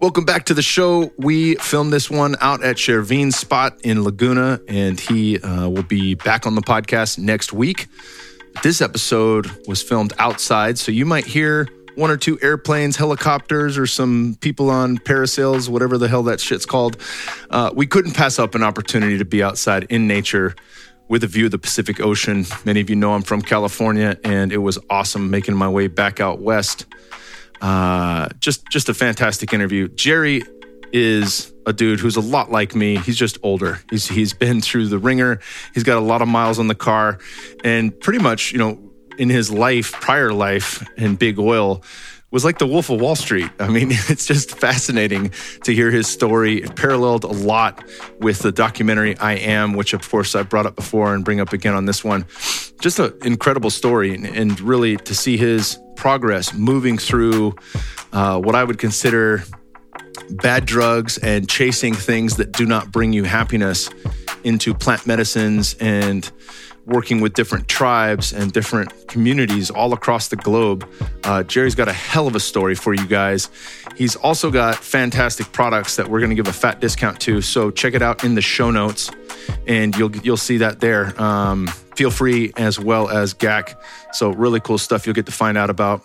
Welcome back to the show. We filmed this one out at Shervin's spot in Laguna, and he uh, will be back on the podcast next week. This episode was filmed outside, so you might hear one or two airplanes, helicopters, or some people on parasails, whatever the hell that shit's called. Uh, we couldn't pass up an opportunity to be outside in nature with a view of the Pacific Ocean. Many of you know I'm from California, and it was awesome making my way back out west. Uh, just just a fantastic interview. Jerry is a dude who's a lot like me. He's just older. He's he's been through the ringer. He's got a lot of miles on the car, and pretty much, you know, in his life, prior life in big oil, was like the Wolf of Wall Street. I mean, it's just fascinating to hear his story. It paralleled a lot with the documentary I Am, which of course I brought up before and bring up again on this one. Just an incredible story, and, and really to see his progress moving through uh, what I would consider bad drugs and chasing things that do not bring you happiness into plant medicines and working with different tribes and different communities all across the globe. Uh, Jerry's got a hell of a story for you guys. He's also got fantastic products that we're going to give a fat discount to. So check it out in the show notes, and you'll you'll see that there. Um, feel free as well as GAC. So really cool stuff you'll get to find out about.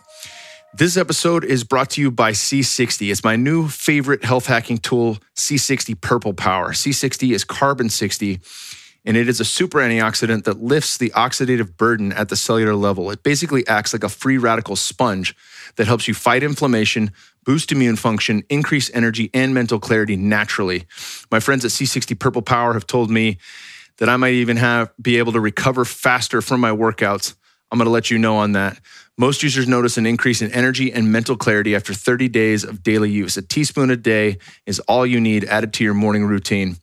This episode is brought to you by C60. It's my new favorite health hacking tool, C60 Purple Power. C60 is carbon 60 and it is a super antioxidant that lifts the oxidative burden at the cellular level. It basically acts like a free radical sponge that helps you fight inflammation, boost immune function, increase energy, and mental clarity naturally. My friends at C60 Purple Power have told me that I might even have be able to recover faster from my workouts. I'm going to let you know on that. Most users notice an increase in energy and mental clarity after 30 days of daily use. A teaspoon a day is all you need added to your morning routine.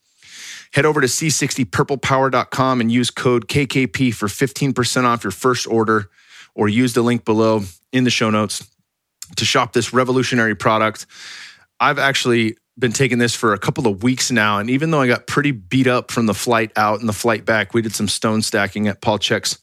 Head over to c60purplepower.com and use code KKP for 15% off your first order or use the link below in the show notes to shop this revolutionary product. I've actually been taking this for a couple of weeks now. And even though I got pretty beat up from the flight out and the flight back, we did some stone stacking at Paul Chek's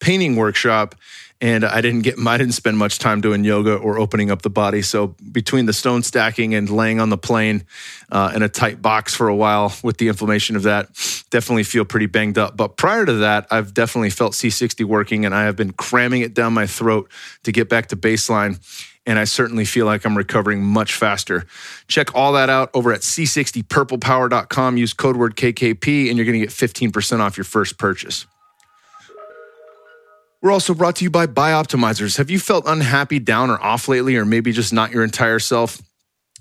painting workshop and I didn't get I didn't spend much time doing yoga or opening up the body. So between the stone stacking and laying on the plane uh, in a tight box for a while with the inflammation of that, definitely feel pretty banged up. But prior to that, I've definitely felt C60 working, and I have been cramming it down my throat to get back to baseline. And I certainly feel like I'm recovering much faster. Check all that out over at c60purplepower.com. Use code word KKP, and you're going to get 15% off your first purchase. We're also brought to you by Bioptimizers. Have you felt unhappy, down, or off lately, or maybe just not your entire self?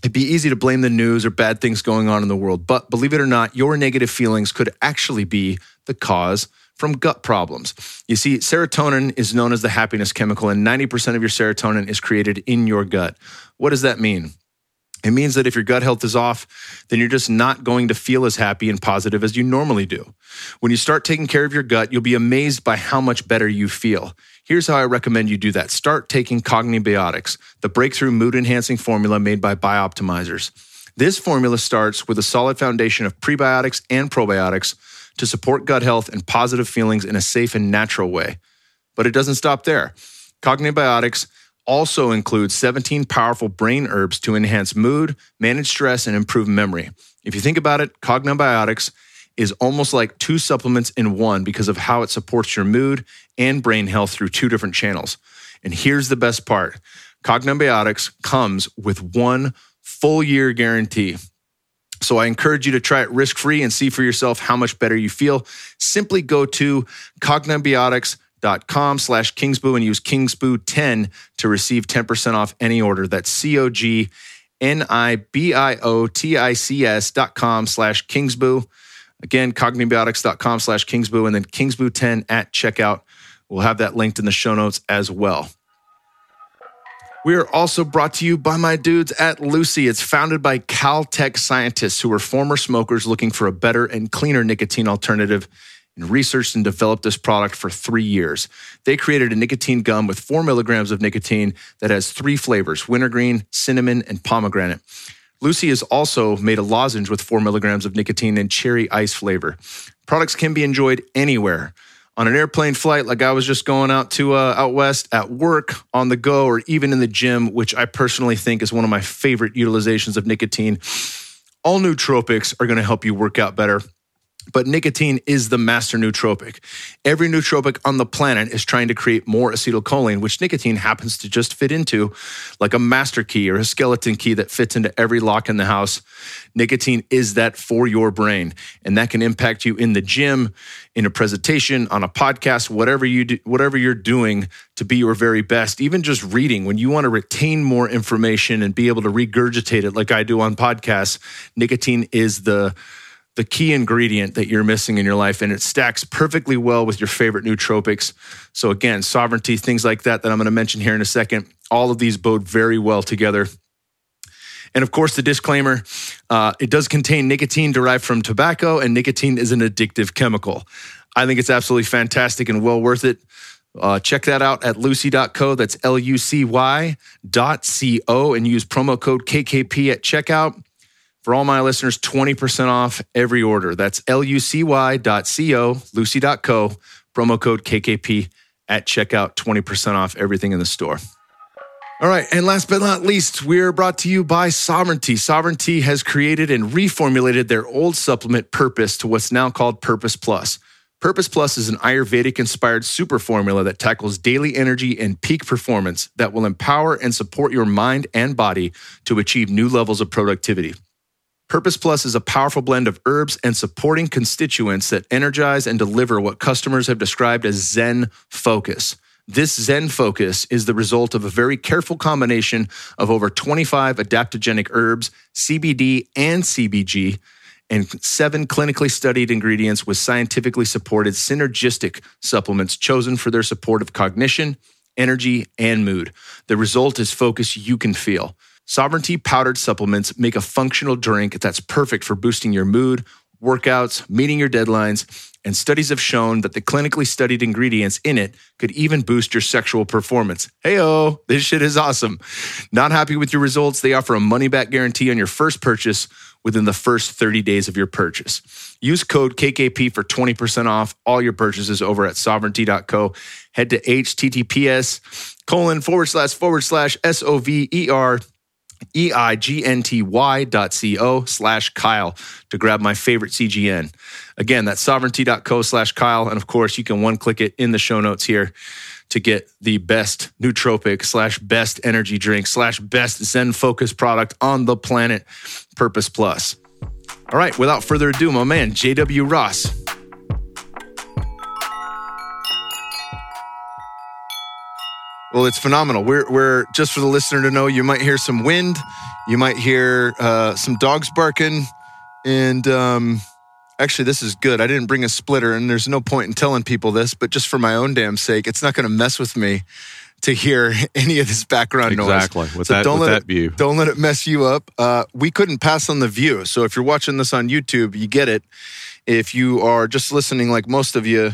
It'd be easy to blame the news or bad things going on in the world, but believe it or not, your negative feelings could actually be the cause from gut problems. You see, serotonin is known as the happiness chemical, and 90% of your serotonin is created in your gut. What does that mean? It means that if your gut health is off, then you're just not going to feel as happy and positive as you normally do. When you start taking care of your gut, you'll be amazed by how much better you feel. Here's how I recommend you do that. Start taking Cognibiotics, the breakthrough mood enhancing formula made by Bioptimizers. This formula starts with a solid foundation of prebiotics and probiotics to support gut health and positive feelings in a safe and natural way. But it doesn't stop there. Cognibiotics also includes 17 powerful brain herbs to enhance mood, manage stress, and improve memory. If you think about it, Cognibiotics is almost like two supplements in one because of how it supports your mood and brain health through two different channels. And here's the best part Cognibiotics comes with one full year guarantee. So I encourage you to try it risk free and see for yourself how much better you feel. Simply go to cognibiotics.com dot com slash kingsbu and use kingsbu10 to receive 10% off any order. That's c-o-g-n-i-b-i-o-t-i-c-s dot com slash kingsbu. Again cognibiotics.com slash kingsbu and then kingsbu10 at checkout. We'll have that linked in the show notes as well. We are also brought to you by my dudes at Lucy. It's founded by Caltech scientists who are former smokers looking for a better and cleaner nicotine alternative and researched and developed this product for three years. They created a nicotine gum with four milligrams of nicotine that has three flavors wintergreen, cinnamon, and pomegranate. Lucy has also made a lozenge with four milligrams of nicotine and cherry ice flavor. Products can be enjoyed anywhere on an airplane flight, like I was just going out to uh, out west, at work, on the go, or even in the gym, which I personally think is one of my favorite utilizations of nicotine. All nootropics are going to help you work out better. But nicotine is the master nootropic. Every nootropic on the planet is trying to create more acetylcholine, which nicotine happens to just fit into like a master key or a skeleton key that fits into every lock in the house. Nicotine is that for your brain, and that can impact you in the gym, in a presentation, on a podcast, whatever you do, whatever you're doing to be your very best. Even just reading, when you want to retain more information and be able to regurgitate it like I do on podcasts, nicotine is the the key ingredient that you're missing in your life and it stacks perfectly well with your favorite nootropics. So again sovereignty things like that that i'm going to mention here in a second all of these bode very well together. And of course the disclaimer uh, it does contain nicotine derived from tobacco and nicotine is an addictive chemical. I think it's absolutely fantastic and well worth it. Uh, check that out at lucy.co that's l-u-c-y dot c-o and use promo code kkp at checkout for all my listeners, 20% off every order. That's lucy.co, lucy.co, promo code KKP at checkout, 20% off everything in the store. All right. And last but not least, we're brought to you by Sovereignty. Sovereignty has created and reformulated their old supplement Purpose to what's now called Purpose Plus. Purpose Plus is an Ayurvedic inspired super formula that tackles daily energy and peak performance that will empower and support your mind and body to achieve new levels of productivity. Purpose Plus is a powerful blend of herbs and supporting constituents that energize and deliver what customers have described as Zen focus. This Zen focus is the result of a very careful combination of over 25 adaptogenic herbs, CBD and CBG, and seven clinically studied ingredients with scientifically supported synergistic supplements chosen for their support of cognition, energy, and mood. The result is focus you can feel. Sovereignty powdered supplements make a functional drink that's perfect for boosting your mood, workouts, meeting your deadlines, and studies have shown that the clinically studied ingredients in it could even boost your sexual performance. Heyo, this shit is awesome. Not happy with your results? They offer a money back guarantee on your first purchase within the first 30 days of your purchase. Use code KKP for 20% off all your purchases over at sovereignty.co. Head to https colon forward slash forward slash S O V E R E-I-G-N-T-Y dot C-O slash Kyle to grab my favorite CGN. Again, that's sovereignty.co slash Kyle. And of course, you can one click it in the show notes here to get the best nootropic slash best energy drink slash best Zen focus product on the planet, Purpose Plus. All right, without further ado, my man, JW Ross. Well, it's phenomenal. We're, we're just for the listener to know, you might hear some wind, you might hear uh, some dogs barking, and um, actually, this is good. I didn't bring a splitter, and there's no point in telling people this, but just for my own damn sake, it's not going to mess with me to hear any of this background exactly. noise. Exactly. With, so that, don't let that it, view. Don't let it mess you up. Uh, we couldn't pass on the view. So if you're watching this on YouTube, you get it. If you are just listening, like most of you,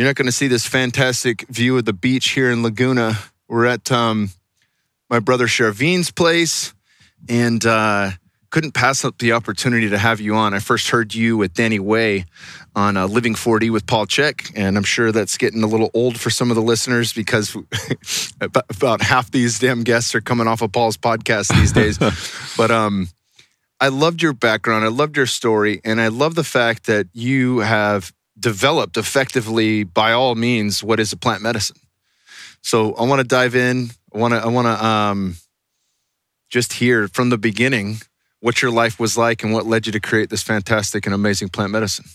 you're not going to see this fantastic view of the beach here in Laguna. We're at um, my brother Shervin's place and uh, couldn't pass up the opportunity to have you on. I first heard you with Danny Way on uh, Living 4D with Paul Chek, and I'm sure that's getting a little old for some of the listeners because about half these damn guests are coming off of Paul's podcast these days. but um, I loved your background, I loved your story, and I love the fact that you have developed effectively, by all means, what is a plant medicine. So I want to dive in. I want to I want to um, just hear from the beginning what your life was like and what led you to create this fantastic and amazing plant medicine.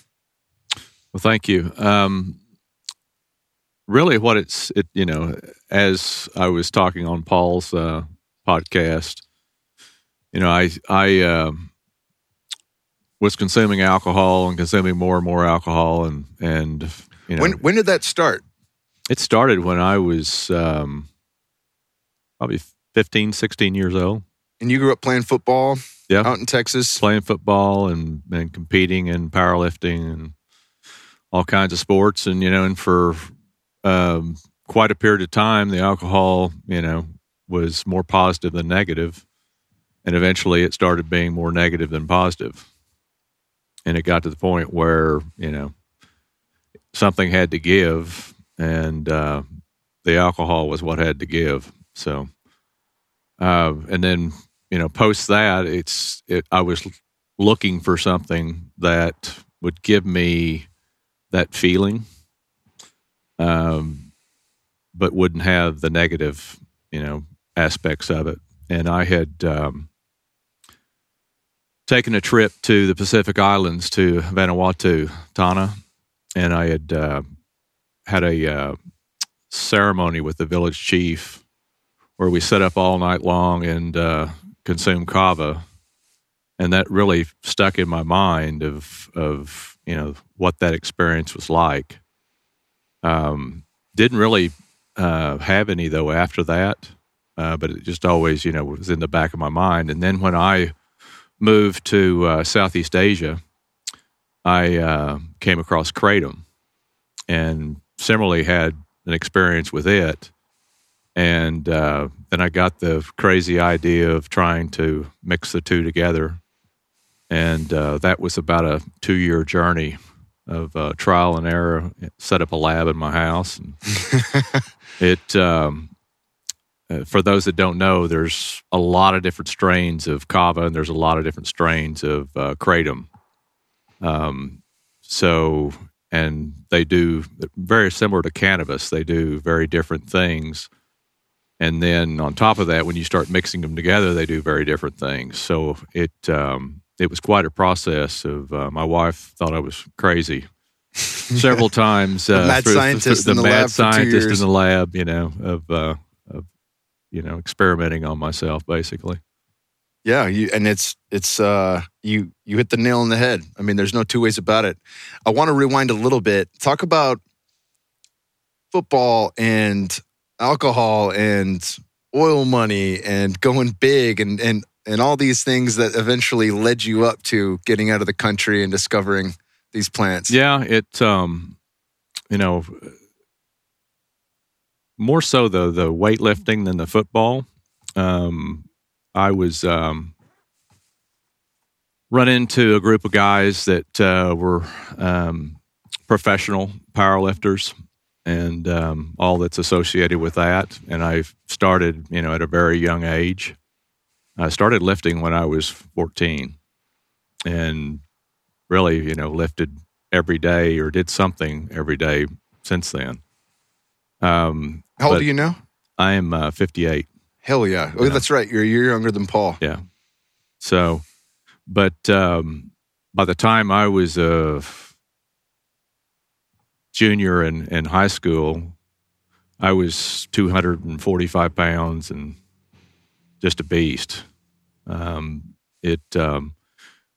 Well, thank you. Um, really, what it's it you know as I was talking on Paul's uh, podcast, you know, I I uh, was consuming alcohol and consuming more and more alcohol and and you know when when did that start? It started when I was um, probably 15, 16 years old. And you grew up playing football yeah. out in Texas? Playing football and, and competing in powerlifting and all kinds of sports. And, you know, and for um, quite a period of time, the alcohol, you know, was more positive than negative. And eventually it started being more negative than positive. And it got to the point where, you know, something had to give, and uh, the alcohol was what had to give. So, uh, and then you know, post that, it's it. I was looking for something that would give me that feeling, um, but wouldn't have the negative, you know, aspects of it. And I had um, taken a trip to the Pacific Islands to Vanuatu, Tanna, and I had uh, had a uh, ceremony with the village chief where we set up all night long and uh, consumed kava, and that really stuck in my mind of of you know what that experience was like. Um, didn't really uh, have any though after that, uh, but it just always you know was in the back of my mind. And then when I moved to uh, Southeast Asia, I uh, came across kratom, and similarly had an experience with it. And uh, then I got the crazy idea of trying to mix the two together. And uh, that was about a two year journey of uh, trial and error. Set up a lab in my house. And it, um, uh, for those that don't know, there's a lot of different strains of kava, and there's a lot of different strains of uh, kratom. Um, so, and they do very similar to cannabis. They do very different things. And then on top of that, when you start mixing them together, they do very different things. So it um, it was quite a process. Of uh, my wife thought I was crazy several times. Uh, the mad through, scientist through, in the, the mad lab for two scientist in the lab. You know of uh, of you know experimenting on myself basically. Yeah, you, and it's it's uh you you hit the nail on the head. I mean, there's no two ways about it. I want to rewind a little bit. Talk about football and alcohol and oil money and going big and and and all these things that eventually led you up to getting out of the country and discovering these plants. Yeah, it um, you know, more so the the weightlifting than the football. Um, I was um, run into a group of guys that uh, were um, professional powerlifters and um, all that's associated with that. And I started, you know, at a very young age. I started lifting when I was 14 and really, you know, lifted every day or did something every day since then. Um, How old are you now? I am uh, 58. Hell yeah. Oh, Yeah. that's right. You're a year younger than Paul. Yeah. So, but um, by the time I was a junior in, in high school, I was 245 pounds and just a beast. Um, it, um,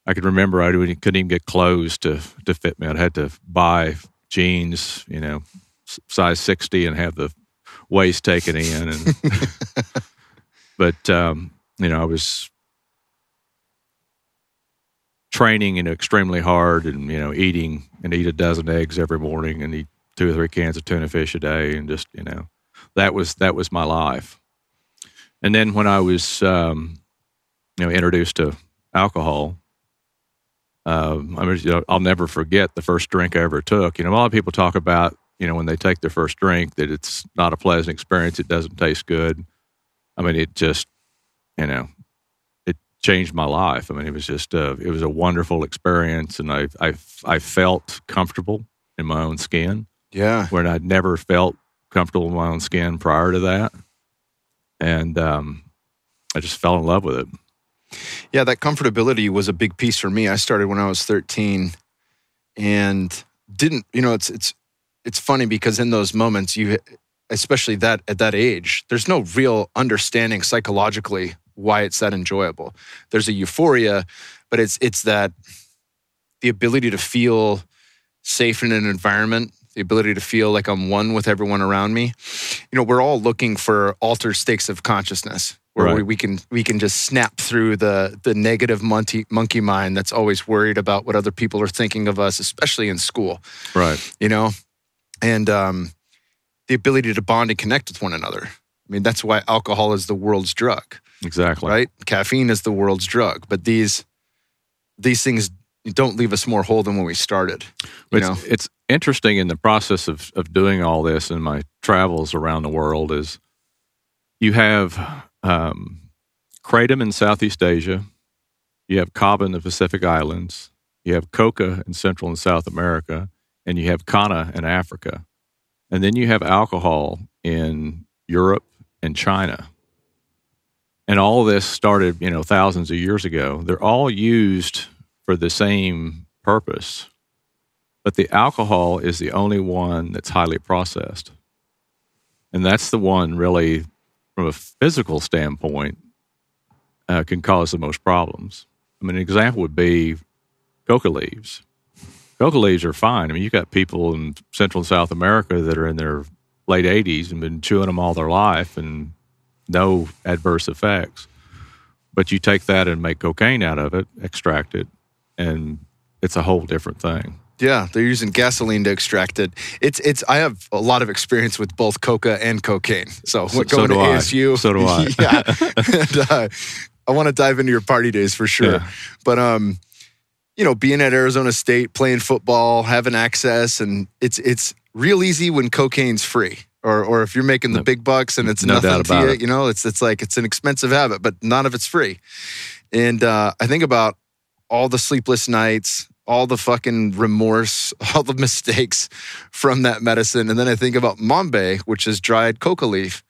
I could remember I couldn't even get clothes to, to fit me. I had to buy jeans, you know, size 60 and have the waist taken in. And, but, um, you know, I was training and extremely hard and you know eating and eat a dozen eggs every morning and eat two or three cans of tuna fish a day and just you know that was that was my life and then when i was um, you know introduced to alcohol um, I mean, you know, I'll never forget the first drink I ever took. You know, a lot of people talk about, you know, when they take their first drink that it's not a pleasant experience. It doesn't taste good. I mean, it just, you know, it changed my life. I mean, it was just, a, it was a wonderful experience, and I, I, I felt comfortable in my own skin Yeah. where I'd never felt comfortable in my own skin prior to that, and um, I just fell in love with it. Yeah, that comfortability was a big piece for me. I started when I was 13 and didn't, you know, it's it's it's funny because in those moments you especially that at that age, there's no real understanding psychologically why it's that enjoyable. There's a euphoria, but it's it's that the ability to feel safe in an environment, the ability to feel like I'm one with everyone around me. You know, we're all looking for altered states of consciousness where Right. we, we can we can just snap through the the negative monkey monkey mind that's always worried about what other people are thinking of us, especially in school. Right. You know, and um, the ability to bond and connect with one another. I mean, that's why alcohol is the world's drug Exactly. right? Caffeine is the world's drug, but these these things don't leave us more whole than when we started. You It's, know, it's interesting in the process of, of doing all this in my travels around the world is you have um, kratom in Southeast Asia, you have kava in the Pacific Islands, you have coca in Central and South America, and you have kanna in Africa. And then you have alcohol in Europe and China. And all this started, you know, thousands of years ago. They're all used for the same purpose, but the alcohol is the only one that's highly processed. And that's the one really, from a physical standpoint, uh, can cause the most problems. I mean, an example would be coca leaves. Coca leaves are fine. I mean, you've got people in Central and South America that are in their late 80s and been chewing them all their life and no adverse effects. But you take that and make cocaine out of it, extract it, and it's a whole different thing. Yeah, they're using gasoline to extract it. It's it's. I have a lot of experience with both coca and cocaine. So, So- going so do to I. ASU, So do I. yeah, and, uh, I want to dive into your party days for sure. Yeah. But um, you know, being at Arizona State, playing football, having access, and it's it's real easy when cocaine's free. Or, or if you're making the No- big bucks and it's no nothing doubt to about you, it. you know, it's it's like it's an expensive habit, but none of it's free. And uh, I think about all the sleepless nights, all the fucking remorse, all the mistakes from that medicine. And then I think about Mambe, which is dried coca leaf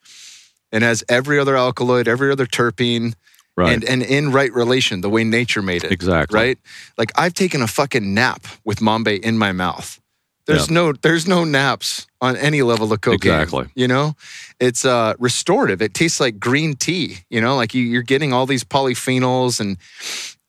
and has every other alkaloid, every other terpene, Right. and, and in right relation, the way nature made it. exactly. Right? Like I've taken a fucking nap with Mambe in my mouth. There's no there's no naps on any level of cocaine. Exactly. You know? It's uh restorative. It tastes like green tea, you know, like you, you're getting all these polyphenols and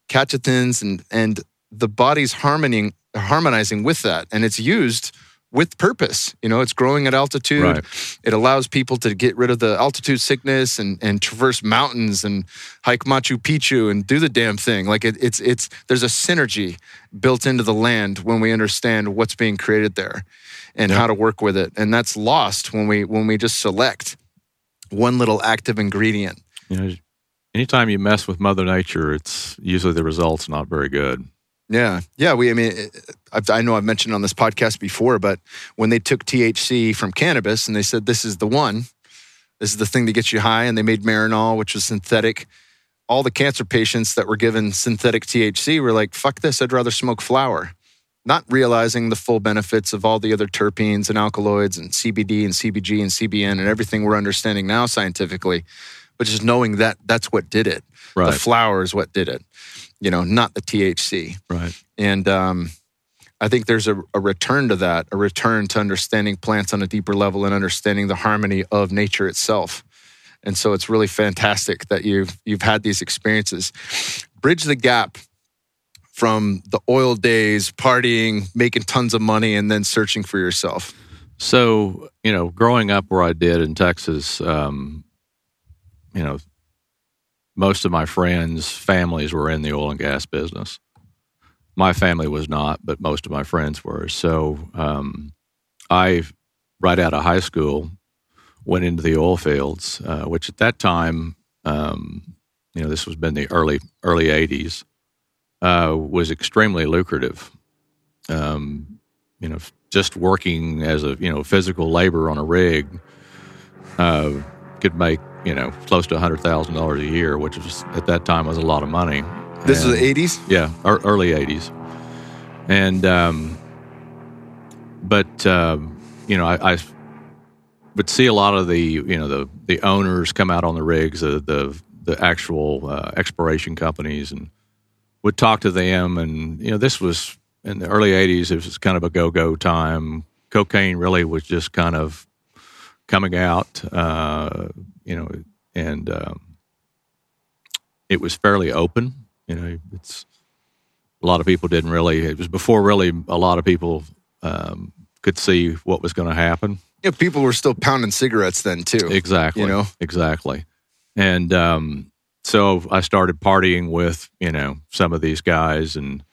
catechins and and the body's harmoning harmonizing with that. And it's used with purpose. You know, it's growing at altitude. Right. It allows people to get rid of the altitude sickness and, and traverse mountains and hike Machu Picchu and do the damn thing. Like it, it's it's there's a synergy built into the land when we understand what's being created there and how to work with it. And that's lost when we when we just select one little active ingredient. You know, anytime you mess with Mother Nature, it's usually the result's not very good. Yeah, yeah. We, I mean, I, I know I've mentioned on this podcast before, but when they took THC from cannabis and they said this is the one, this is the thing that gets you high, and they made Marinol, which was synthetic. All the cancer patients that were given synthetic THC were like, "Fuck this! I'd rather smoke flower." Not realizing the full benefits of all the other terpenes and alkaloids and CBD and CBG and CBN and everything we're understanding now scientifically, but just knowing that that's what did it. Right. The flower is what did it. You know, not the THC. Right. And um, I think there's a, a return to that, a return to understanding plants on a deeper level and understanding the harmony of nature itself. And so it's really fantastic that you've you've had these experiences. Bridge the gap from the oil days, partying, making tons of money, and then searching for yourself. So, you know, growing up where I did in Texas, um, you know, most of my friends' families were in the oil and gas business. My family was not, but most of my friends were. So, um, I, right out of high school, went into the oil fields, uh, which at that time, um, you know, this was been the early early '80s, uh, was extremely lucrative. Um, you know, just working as a you know physical labor on a rig uh, could make you know close to hundred thousand dollars a year, which was at that time was a lot of money. This And- is the 80s? yeah, ear- early '80s, and um, but um, you know I, I would see a lot of the you know the the owners come out on the rigs, the the, the actual uh, exploration companies, and would talk to them, and you know this was in the early '80s. It was kind of a go go time. Cocaine really was just kind of coming out, uh, you know, and um, it was fairly open. You know, it's a lot of people didn't really. It was before really a lot of people um, could see what was going to happen. Yeah, people were still pounding cigarettes then too. Exactly. You know? exactly. And um, so I started partying with you know some of these guys, and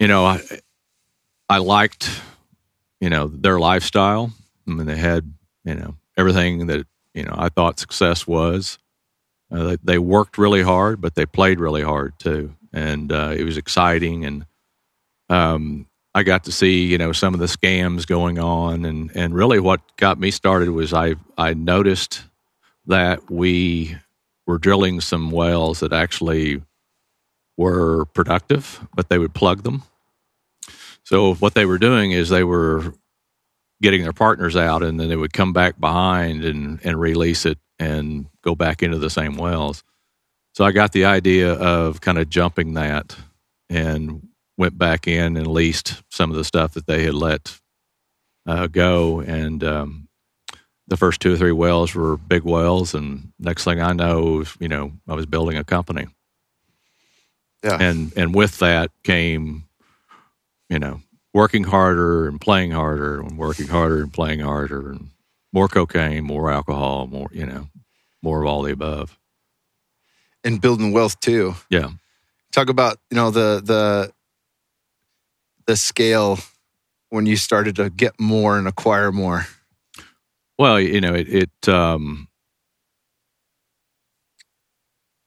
you know I I liked you know their lifestyle. I mean, they had you know everything that you know I thought success was. Uh, they, they worked really hard, but they played really hard too, and uh, it was exciting. And um, I got to see you know some of the scams going on, and and really what got me started was I I noticed that we were drilling some wells that actually were productive, but they would plug them. So what they were doing is they were getting their partners out, and then they would come back behind and and release it and go back into the same wells. So I got the idea of kind of jumping that and went back in and leased some of the stuff that they had let uh, go. And um, the first two or three wells were big wells. And next thing I know, you know, I was building a company. Yeah. And and with that came, you know, working harder and playing harder and working harder and playing harder and more cocaine, more alcohol, more you know, more of all the above. And building wealth too. Yeah. Talk about, you know, the the the scale when you started to get more and acquire more. Well, you know, it, it um,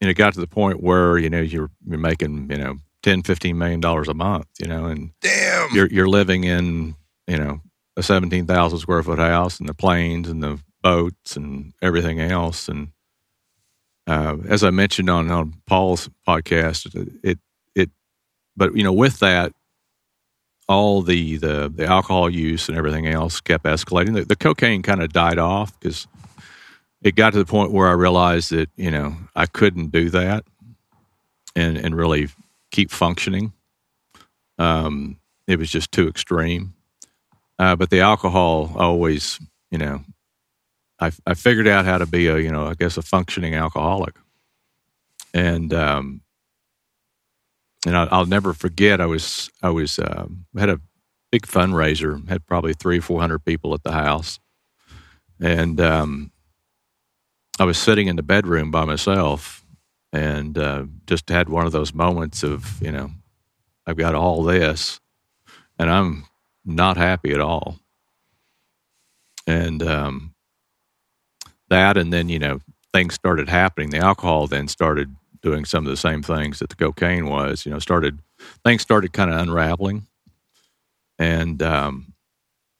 you know, it got to the point where, you know, you're, you're making, you know, 10, 15 million dollars a month, you know, and Damn. you're, you're living in, you know, a 17,000 square foot house and the planes and the boats and everything else. And, uh, as I mentioned on, on Paul's podcast, it, it, but, you know, with that, all the, the, the alcohol use and everything else kept escalating. The, the cocaine kind of died off because it got to the point where I realized that, you know, I couldn't do that and, and really keep functioning. Um, it was just too extreme. Uh, but the alcohol always, you know, I, I figured out how to be a, you know, I guess a functioning alcoholic. And, um, and I, will never forget. I was I was um, had a big fundraiser. Had probably three four hundred people at the house, and um, I was sitting in the bedroom by myself, and uh, just had one of those moments of you know, I've got all this, and I'm not happy at all, and um, that, and then you know, things started happening. The alcohol then started doing some of the same things that the cocaine was. You know, started things started kind of unraveling, and um,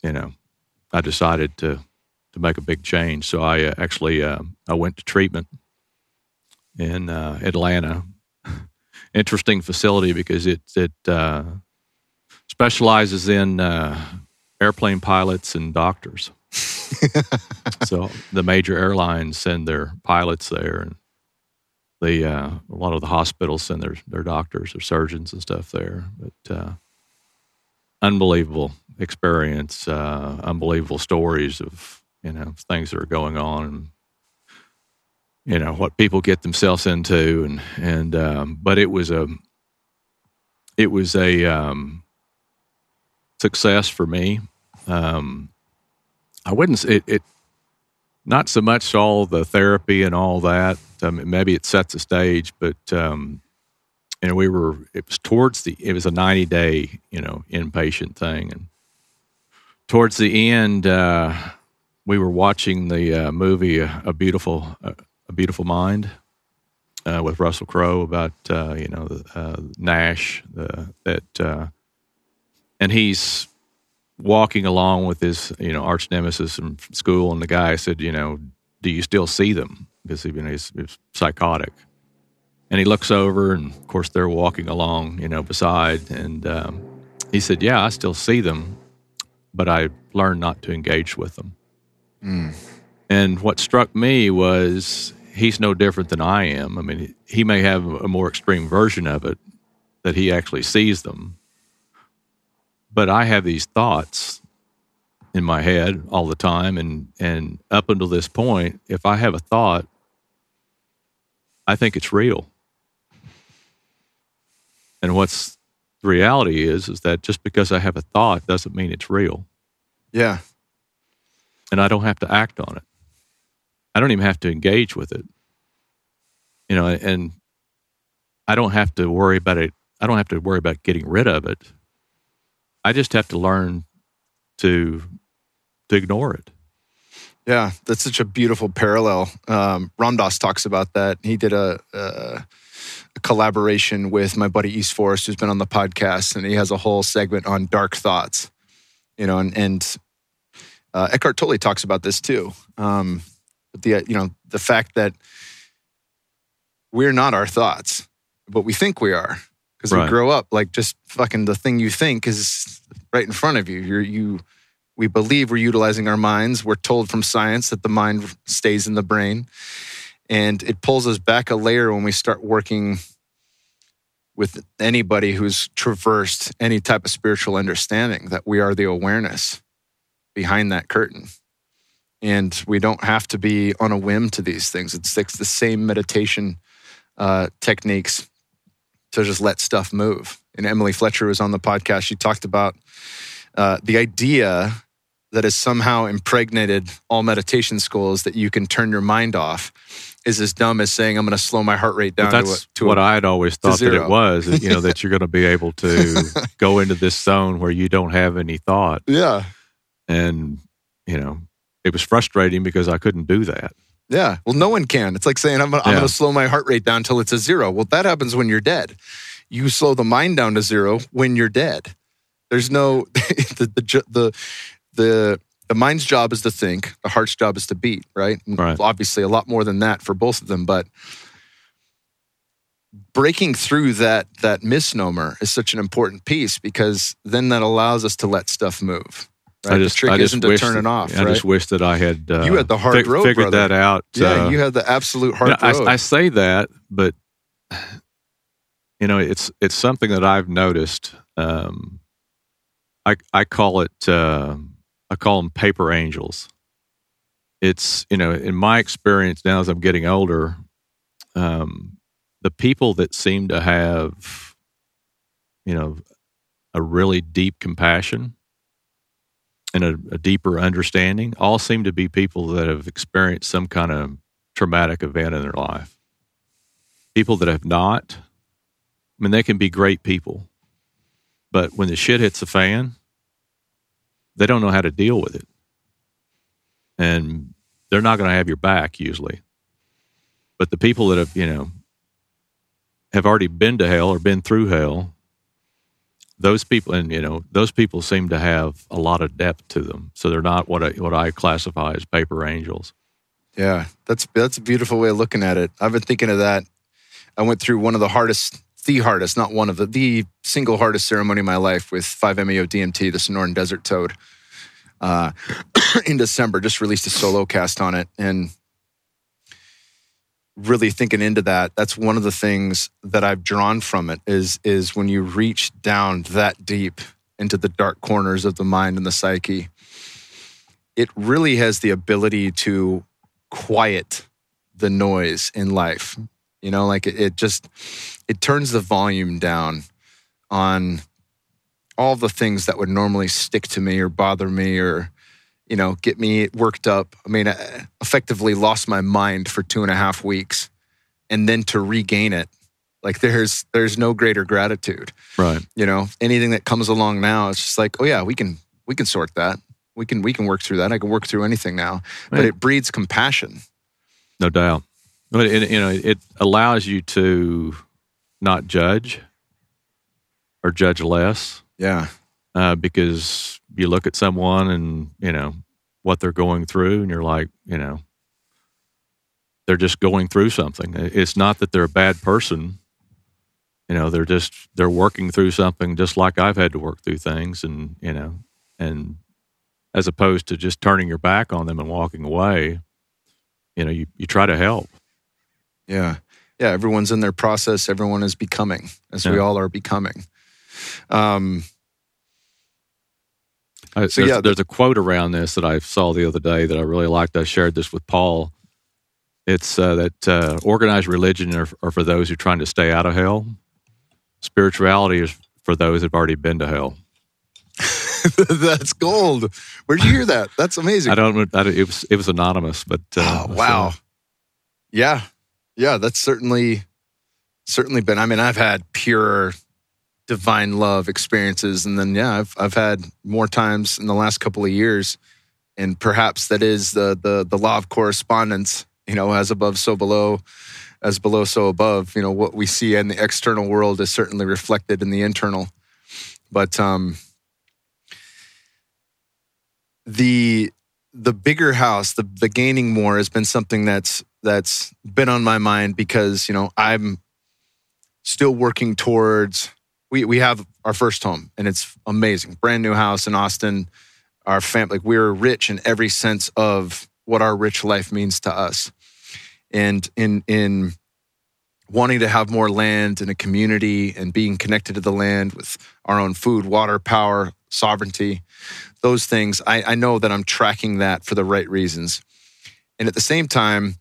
you know, I decided to to make a big change. So I uh, actually uh, I went to treatment in uh, Atlanta. Interesting facility because it it uh, specializes in uh, airplane pilots and doctors. so the major airlines send their pilots there and the uh, a lot of the hospitals send their their doctors or surgeons and stuff there. But uh, unbelievable experience, uh, unbelievable stories of you know things that are going on, and you know what people get themselves into, and and um, but it was a it was a um, success for me. Um, I wouldn't it, it not so much all the therapy and all that. Um, maybe it sets a stage, but um, you know, we were. It was towards the. It was a ninety day, you know, inpatient thing, and towards the end, uh, we were watching the uh, movie "A, a Beautiful uh, A Beautiful Mind" uh, with Russell Crowe about uh, you know uh, Nash, the, that, and he's walking along with his you know arch nemesis from school, and the guy said, you know, do you still see them? Because you know, he's, he's psychotic, and he looks over, and of course they're walking along, you know, beside, and um, he said, yeah, I still see them, but I learned not to engage with them. Mm. And what struck me was he's no different than I am. I mean, he may have a more extreme version of it that he actually sees them, but I have these thoughts in my head all the time and and up until this point if I have a thought I think it's real. And what's the reality is is that just because I have a thought doesn't mean it's real. Yeah. And I don't have to act on it. I don't even have to engage with it. You know, and I don't have to worry about it. I don't have to worry about getting rid of it. I just have to learn to to ignore it. Yeah, that's such a beautiful parallel. Um, Ram Dass talks about that. He did a, uh, a collaboration with my buddy East Forest, who's been on the podcast, and he has a whole segment on dark thoughts. You know, and, and uh, Eckhart Tolle talks about this too. Um, the you know the fact that we're not our thoughts, but we think we are because Right. we grow up like just fucking the thing you think is right in front of you. You're you. We believe we're utilizing our minds. We're told from science that the mind stays in the brain, and it pulls us back a layer when we start working with anybody who's traversed any type of spiritual understanding that we are the awareness behind that curtain. And we don't have to be on a whim to these things. It's, it's the same meditation uh, techniques to just let stuff move. And Emily Fletcher was on the podcast. She talked about uh, the idea that has somehow impregnated all meditation schools that you can turn your mind off is as dumb as saying, I'm going to slow my heart rate down But to, that's a, to what I had always thought that it was. is, You know that you're going to be able to go into this zone where you don't have any thought, Yeah. and you know it was frustrating because I couldn't do that. Yeah. Well, no one can. It's like saying, I'm, Yeah. going to slow my heart rate down until it's a zero. Well, that happens when you're dead. You slow the mind down to zero when you're dead. There's no, the, the, the, the, the mind's job is to think, the heart's job is to beat, right? Right. Obviously, a lot more than that for both of them, but breaking through that that misnomer is such an important piece because then that allows us to let stuff move. Right? I the just, trick I just isn't to wish turn that- it off. I right? just wish that I had. Uh, You had the hard road, Figured brother. that out. yeah, uh, you had the absolute hard you know, road. I, I say that, but you know, it's it's something that I've noticed. Um, I I call it uh, I call them paper angels. It's you know, in my experience now as I'm getting older, um, the people that seem to have, you know, a really deep compassion and a, a deeper understanding all seem to be people that have experienced some kind of traumatic event in their life. People that have not, I mean, they can be great people, but when the shit hits the fan, they don't know how to deal with it. And they're not going to have your back usually. But the people that have, you know, have already been to hell or been through hell, those people, and you know, those people seem to have a lot of depth to them. So they're not what I, what I classify as paper angels. Yeah, that's that's a beautiful way of looking at it. I've been thinking of that. I went through one of the hardest, the hardest, not one of the, the single hardest ceremony of my life with 5-MeO DMT, the Sonoran Desert Toad. Uh, in December, just released a solo cast on it, and really thinking into that. That's one of the things that I've drawn from it is is when you reach down that deep into the dark corners of the mind and the psyche. It really has the ability to quiet the noise in life. You know, like it, it just it turns the volume down on all the things that would normally stick to me or bother me or you know get me worked up. I mean, I effectively lost my mind for two and a half weeks, and then to regain it, like there's there's no greater gratitude. Right. You know, anything that comes along now, it's just like, oh yeah, we can we can sort that. We can we can work through that. I can work through anything now, but it breeds compassion. No doubt. But it, you know, it allows you to not judge or judge less Yeah. uh, because you look at someone and you know what they're going through, and you're like, you know, they're just going through something. It's not that they're a bad person. You know, they're just they're working through something, just like I've had to work through things, and you know, and as opposed to just turning your back on them and walking away, you know, you, you try to help. Yeah. Yeah. Everyone's in their process. Everyone is becoming, as we all are becoming. Um, I, So, there's, yeah, there's a quote around this that I saw the other day that I really liked. I shared this with Paul. It's uh, that uh, organized religion are, are for those who are trying to stay out of hell. Spirituality is for those who've already been to hell. that's gold. Where'd you hear that? That's amazing. I don't. I don't it was it was anonymous, but uh, oh, wow. Yeah. Yeah. That's certainly, certainly been. I mean, I've had pure divine love experiences. And then, yeah, I've, I've had more times in the last couple of years. And perhaps that is the, the, the law of correspondence, you know, as above, so below. as below, so above. You know, what we see in the external world is certainly reflected in the internal. But um, the the bigger house, the the gaining more has been something that's that's been on my mind because you know I'm still working towards. We we have our first home and it's amazing, brand new house in Austin. Our family, like we're rich in every sense of what our rich life means to us, and in in wanting to have more land in a community and being connected to the land with our own food, water, power, sovereignty, those things. I, I know that I'm tracking that for the right reasons, and at the same time,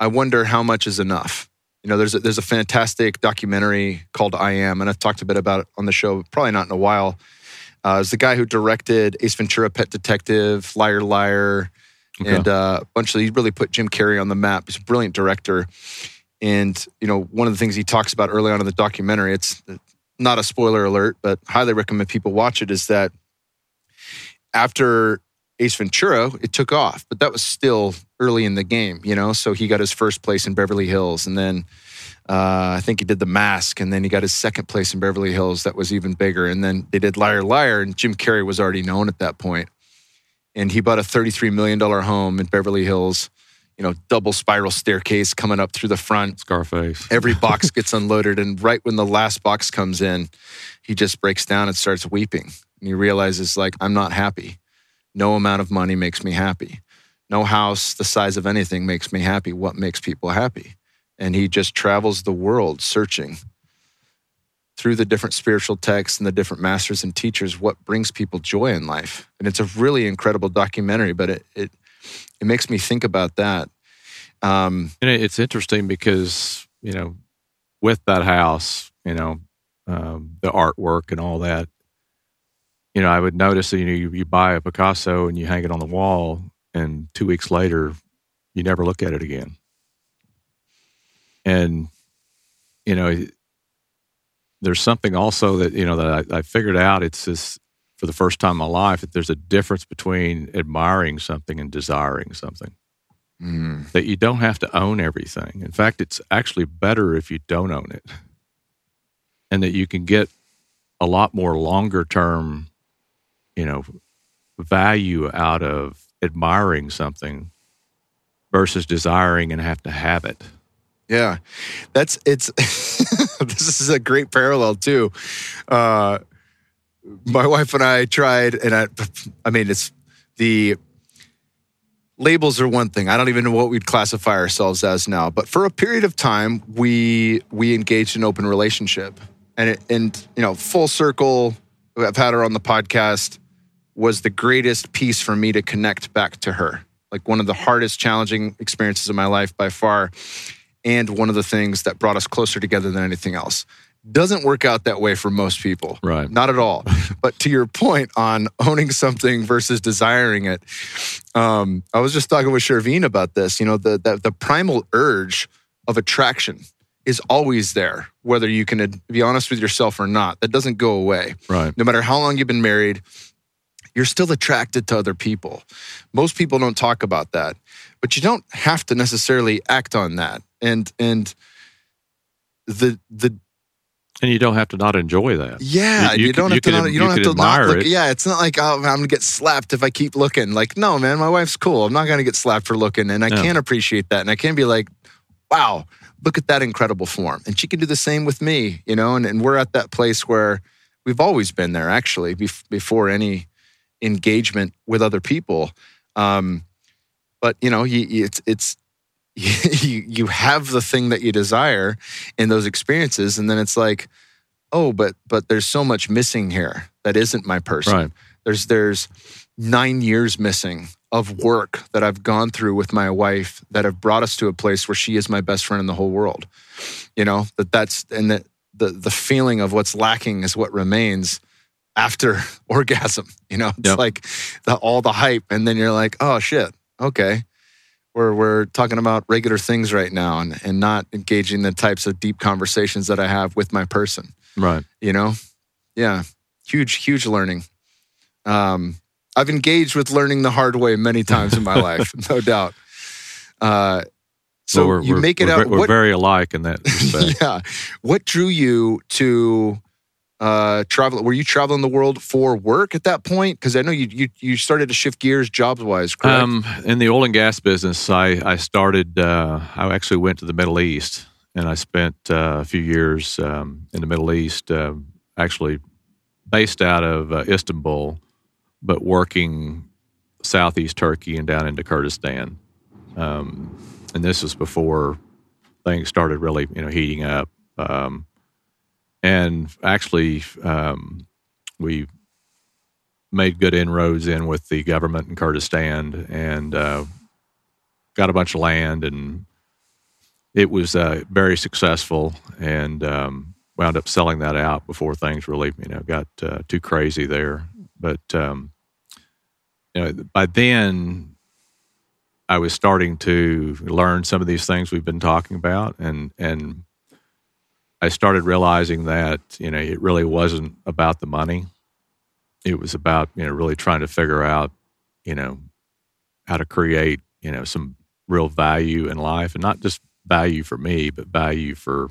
I wonder how much is enough. You know, there's a, there's a fantastic documentary called I Am, and I've talked a bit about it on the show, probably not in a while. Uh, it's the guy who directed Ace Ventura, Pet Detective, Liar Liar, okay. and uh, a bunch of. He really put Jim Carrey on the map. He's a brilliant director, and you know, one of the things he talks about early on in the documentary, it's not a spoiler alert, but highly recommend people watch it. Is that after Ace Ventura, it took off, but that was still early in the game, you know. So he got his first place in Beverly Hills, and then uh, I think he did The Mask, and then he got his second place in Beverly Hills. That was even bigger. And then they did Liar Liar, and Jim Carrey was already known at that point. And he bought a $33 million home in Beverly Hills, you know, double spiral staircase coming up through the front. Scarface. Every box gets unloaded. And right when the last box comes in, he just breaks down and starts weeping. And he realizes, like, I'm not happy. No amount of money makes me happy. No house the size of anything makes me happy. What makes people happy? And he just travels the world searching through the different spiritual texts and the different masters and teachers what brings people joy in life. And it's a really incredible documentary, but it it, it makes me think about that. Um, and it's interesting because, you know, with that house, you know, um, the artwork and all that, you know, I would notice that you know you, you buy a Picasso and you hang it on the wall, and two weeks later, you never look at it again. And you know, there's something also that you know that I, I figured out. It's this for the first time in my life that there's a difference between admiring something and desiring something. Mm. That you don't have to own everything. In fact, it's actually better if you don't own it, and that you can get a lot more longer term you know, value out of admiring something versus desiring and have to have it. Yeah, that's it's. this is a great parallel too. Uh, my wife and I tried, and I, I mean, it's the labels are one thing. I don't even know what we'd classify ourselves as now. But for a period of time, we we engaged in open relationship, and it, and you know, full circle. I've had her on the podcast was the greatest piece for me to connect back to her. Like one of the hardest, challenging experiences of my life by far. And one of the things that brought us closer together than anything else. Doesn't work out that way for most people. Right. Not at all. but to your point on owning something versus desiring it, um, I was just talking with Shervin about this. You know, the, the, the primal urge of attraction is always there, whether you can be honest with yourself or not. That doesn't go away. Right. No matter how long you've been married, you're still attracted to other people. Most people don't talk about that, but you don't have to necessarily act on that. And and the the and you don't have to not enjoy that. Yeah, you, you, you don't have to. Not, you, don't have to not look. It. Yeah, it's not like oh, I'm gonna get slapped if I keep looking. Like, no, man, my wife's cool. I'm not gonna get slapped for looking, and I can appreciate that, and I can be like, wow, look at that incredible form, and she can do the same with me, you know. And, and we're at that place where we've always been there, actually, before any engagement with other people. Um, but you know, you, it's it's you you have the thing that you desire in those experiences, and then it's like, oh, but but there's so much missing here that isn't my person. Right. There's there's nine years missing of work that I've gone through with my wife that have brought us to a place where she is my best friend in the whole world. You know that that's and that the the feeling of what's lacking is what remains after orgasm. You know, it's yep. like the, all the hype, and then you're like, oh shit, okay. We're, we're talking about regular things right now and, and not engaging the types of deep conversations that I have with my person. Right. You know? Yeah. Huge, huge learning. Um, I've engaged with learning the hard way many times in my life, no doubt. Uh, So Well, we're, you we're- make it we're, out. We're what, very alike in that respect. yeah. What drew you to uh, travel? Were you traveling the world for work at that point? Because I know you, you you started to shift gears jobs wise? Um, in the oil and gas business, I I started. Uh, I actually went to the Middle East, and I spent uh, a few years um, in the Middle East. Uh, actually, based out of uh, Istanbul, but working southeast Turkey and down into Kurdistan. Um, and this was before things started really, you know, heating up. Um, and actually, um, we made good inroads in with the government in Kurdistan and uh, got a bunch of land, and it was uh, very successful. And um, wound up selling that out before things really, you know, got uh, too crazy there. But um, you know, by then, I was starting to learn some of these things we've been talking about, and and I started realizing that you know it really wasn't about the money. It was about you know really trying to figure out you know how to create you know some real value in life and not just value for me but value for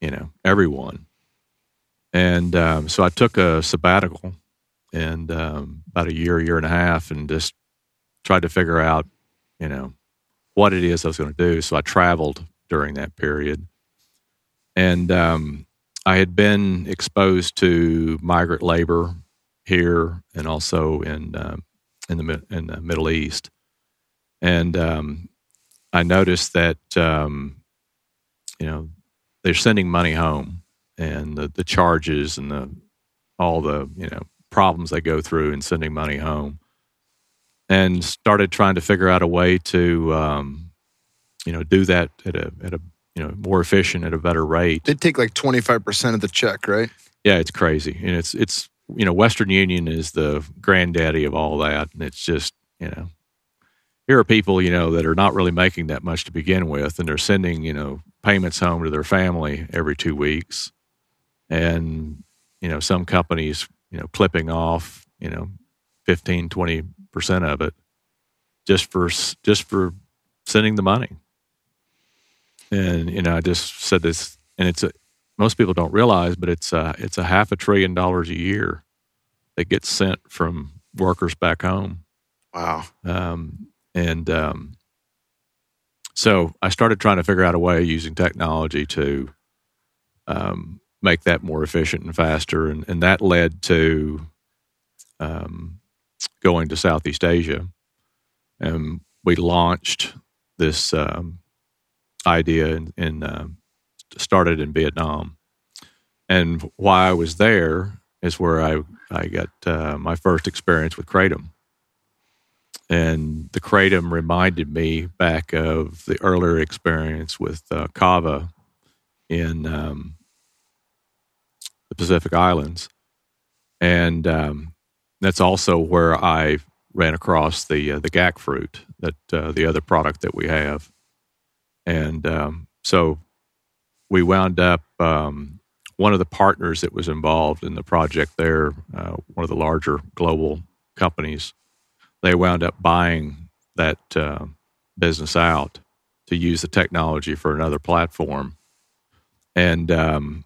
you know everyone. And um, so i took a sabbatical and um, about a year year and a half and just tried to figure out you know what it is i was going to do. So i traveled during that period and um, i had been exposed to migrant labor here and also in um, in the in the Middle East, and um, I noticed that um, you know they're sending money home, and the, the charges and the all the you know problems they go through in sending money home, and started trying to figure out a way to um, you know do that at a at a you know more efficient at a better rate. They take like twenty five percent of the check, right? Yeah, it's crazy, and it's it's you know Western Union is the granddaddy of all that, and it's just you know here are people you know that are not really making that much to begin with, and they're sending you know payments home to their family every two weeks, and you know some companies you know clipping off you know 15 20 percent of it just for just for sending the money, and you know I just said this, and it's a most people don't realize, but it's a, it's a half a trillion dollars a year that gets sent from workers back home. Wow. Um, and um, so I started trying to figure out a way using technology to um, make that more efficient and faster. And, and that led to um, going to Southeast Asia. And we launched this um, idea and, um started in Vietnam. And why I was there is where I, I got uh, my first experience with Kratom. And the Kratom reminded me back of the earlier experience with uh, Kava in um, the Pacific Islands. And um, that's also where I ran across the, uh, the GAC fruit, that uh, the other product that we have. And um, so we wound up um, one of the partners that was involved in the project there, uh, one of the larger global companies, they wound up buying that uh, business out to use the technology for another platform. And um,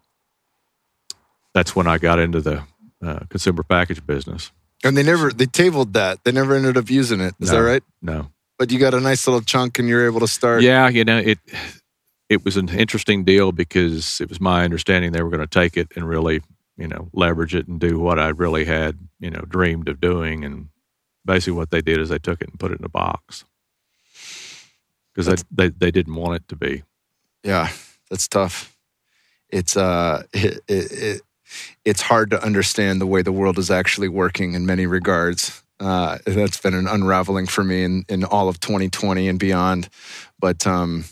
that's when I got into the uh, consumer package business. And they never they tabled that. They never ended up using it. Is that right? No. But you got a nice little chunk, and you're able to start. Yeah, you know, it it was an interesting deal because it was my understanding they were going to take it and really, you know, leverage it and do what I really had, you know, dreamed of doing. And basically, what they did is they took it and put it in a box because they, they they didn't want it to be. Yeah, that's tough. It's uh, it, it, it, it's hard to understand the way the world is actually working in many regards. Uh, that's been an unraveling for me in, in all of 2020 and beyond. But um,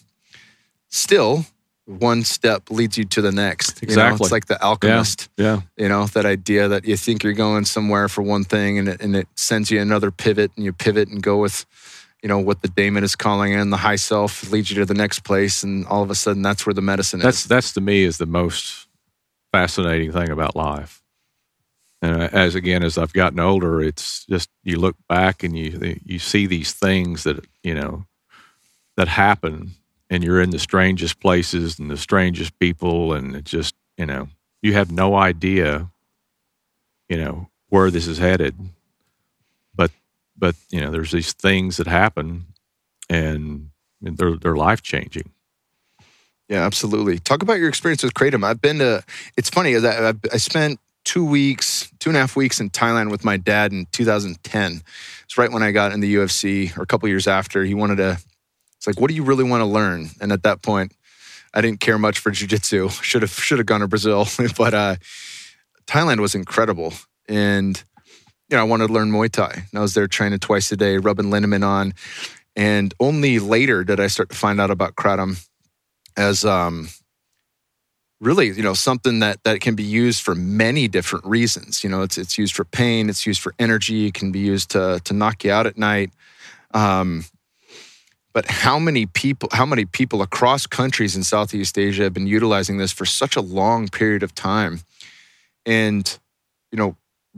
still, one step leads you to the next. You know, Exactly. it's like the alchemist. Yeah, You know that idea that you think you're going somewhere for one thing, and it, and it sends you another pivot, and you pivot and go with, you know, what the daemon is calling in. The high self leads you to the next place, and all of a sudden, that's where the medicine that's is. that's to me is the most fascinating thing about life. And uh, as again as I've gotten older, it's just you look back and you you see these things that you know that happen and you're in the strangest places and the strangest people, and it just you know you have no idea, you know where this is headed, but but you know there's these things that happen, and they're they're life changing. Yeah, absolutely. Talk about your experience with kratom. I've been to. It's funny. I, I spent two weeks, two and a half weeks in Thailand with my dad in 2010. It's right when I got in the UFC, or a couple years after. He wanted to. It's like, what do you really want to learn? And at that point, I didn't care much for jiu-jitsu. Should have should have gone to Brazil, but uh, Thailand was incredible, and you know I wanted to learn Muay Thai. And I was there training twice a day, rubbing liniment on, and only later did I start to find out about kratom as um, really you know something that that can be used for many different reasons you know it's it's used for pain it's used for energy it can be used to to knock you out at night um, but how many people how many people across countries in southeast asia have been utilizing this for such a long period of time and you know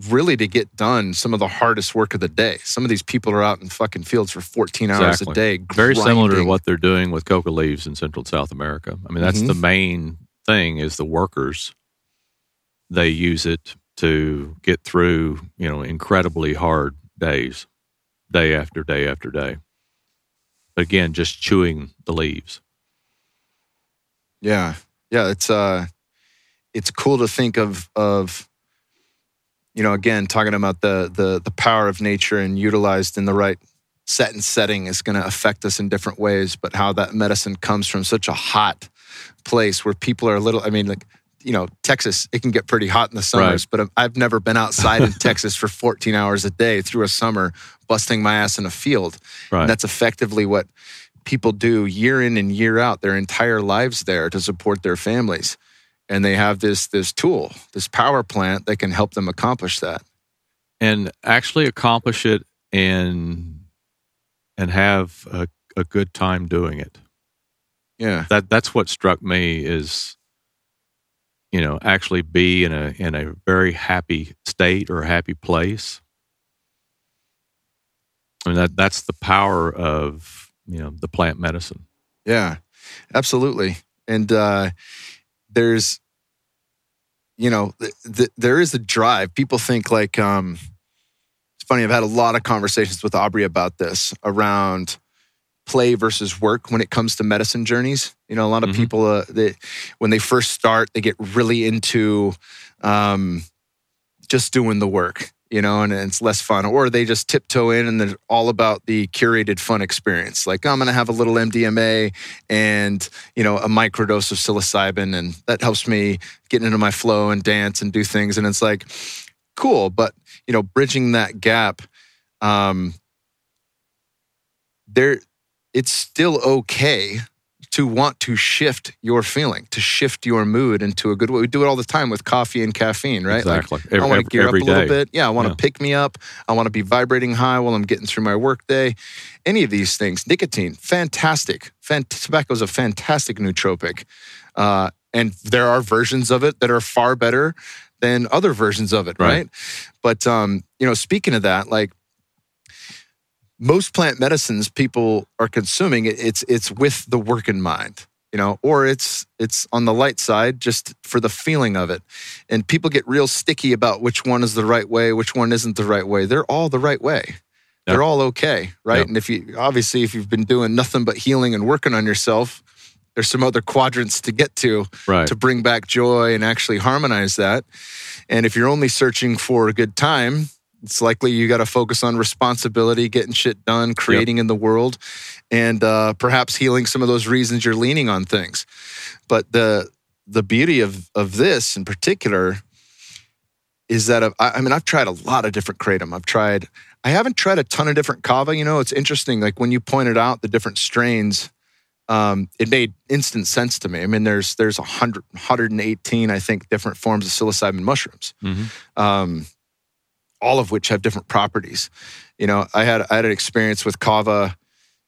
really to get done some of the hardest work of the day some of these people are out in fucking fields for 14 hours Exactly. a day Very similar to what they're doing with coca leaves in Central and South America. I mean, that's Mhm. the main thing is the workers. They use it to get through, you know, incredibly hard days, day after day after day. But again, just chewing the leaves. Yeah. Yeah, it's uh it's cool to think of of you know, again, talking about the the the power of nature and utilized in the right set and setting is going to affect us in different ways, but how that medicine comes from such a hot place where people are a little I mean like you know, Texas, it can get pretty hot in the summers, but I've never been outside in Texas for 14 hours a day through a summer, busting my ass in a field. Right. And that's effectively what people do year in and year out, their entire lives there to support their families. And they have this this tool, this power plant that can help them accomplish that. and actually accomplish it and and have a, a good time doing it. Yeah. that that's what struck me is you know actually be in a in a very happy state or a happy place I mean that that's the power of you know the plant medicine Yeah. Absolutely. And uh there's you know, th- th- there is a drive. People think like um it's funny, I've had a lot of conversations with Aubrey about this around play versus work when it comes to medicine journeys. You know, a lot of Mhm. people uh, they when they first start, they get really into um just doing the work, you know, and it's less fun. Or they just tiptoe in and they're all about the curated fun experience. Like, I'm going to have a little MDMA and, you know, a microdose of psilocybin, and that helps me get into my flow and dance and do things. And it's like, cool. But, you know, bridging that gap, um, there, it's still okay to want to shift your feeling, to shift your mood into a good way. We do it all the time with coffee and caffeine, right? Like, exactly I want to gear up a little day. bit. Yeah, I want to Yeah. pick me up. I want to be vibrating high while I'm getting through my workday. Any of these things, nicotine, fantastic. Fan- tobacco is a fantastic nootropic, uh, and there are versions of it that are far better than other versions of it, right? Right. But um, you know, speaking of that, like most plant medicines people are consuming, it's it's with the work in mind. You know, or it's it's on the light side just for the feeling of it and people get real sticky about which one is the right way, which one isn't the right way. They're all the right way. They're all okay, right? Yep. And if you obviously if you've been doing nothing but healing and working on yourself, there's some other quadrants to get to right to bring back joy and actually harmonize that. And if you're only searching for a good time, it's likely you got to focus on responsibility, getting shit done, creating in the world, and uh, perhaps healing some of those reasons you're leaning on things. But the the beauty of of this in particular is that I've, I I mean I've tried a lot of different kratom. I've tried I haven't tried a ton of different kava. You know, it's interesting. Like when you pointed out the different strains, um, it made instant sense to me. I mean, there's there's 100, 118, I think, different forms of psilocybin mushrooms, Mhm. um, all of which have different properties. You know, I had I had an experience with kava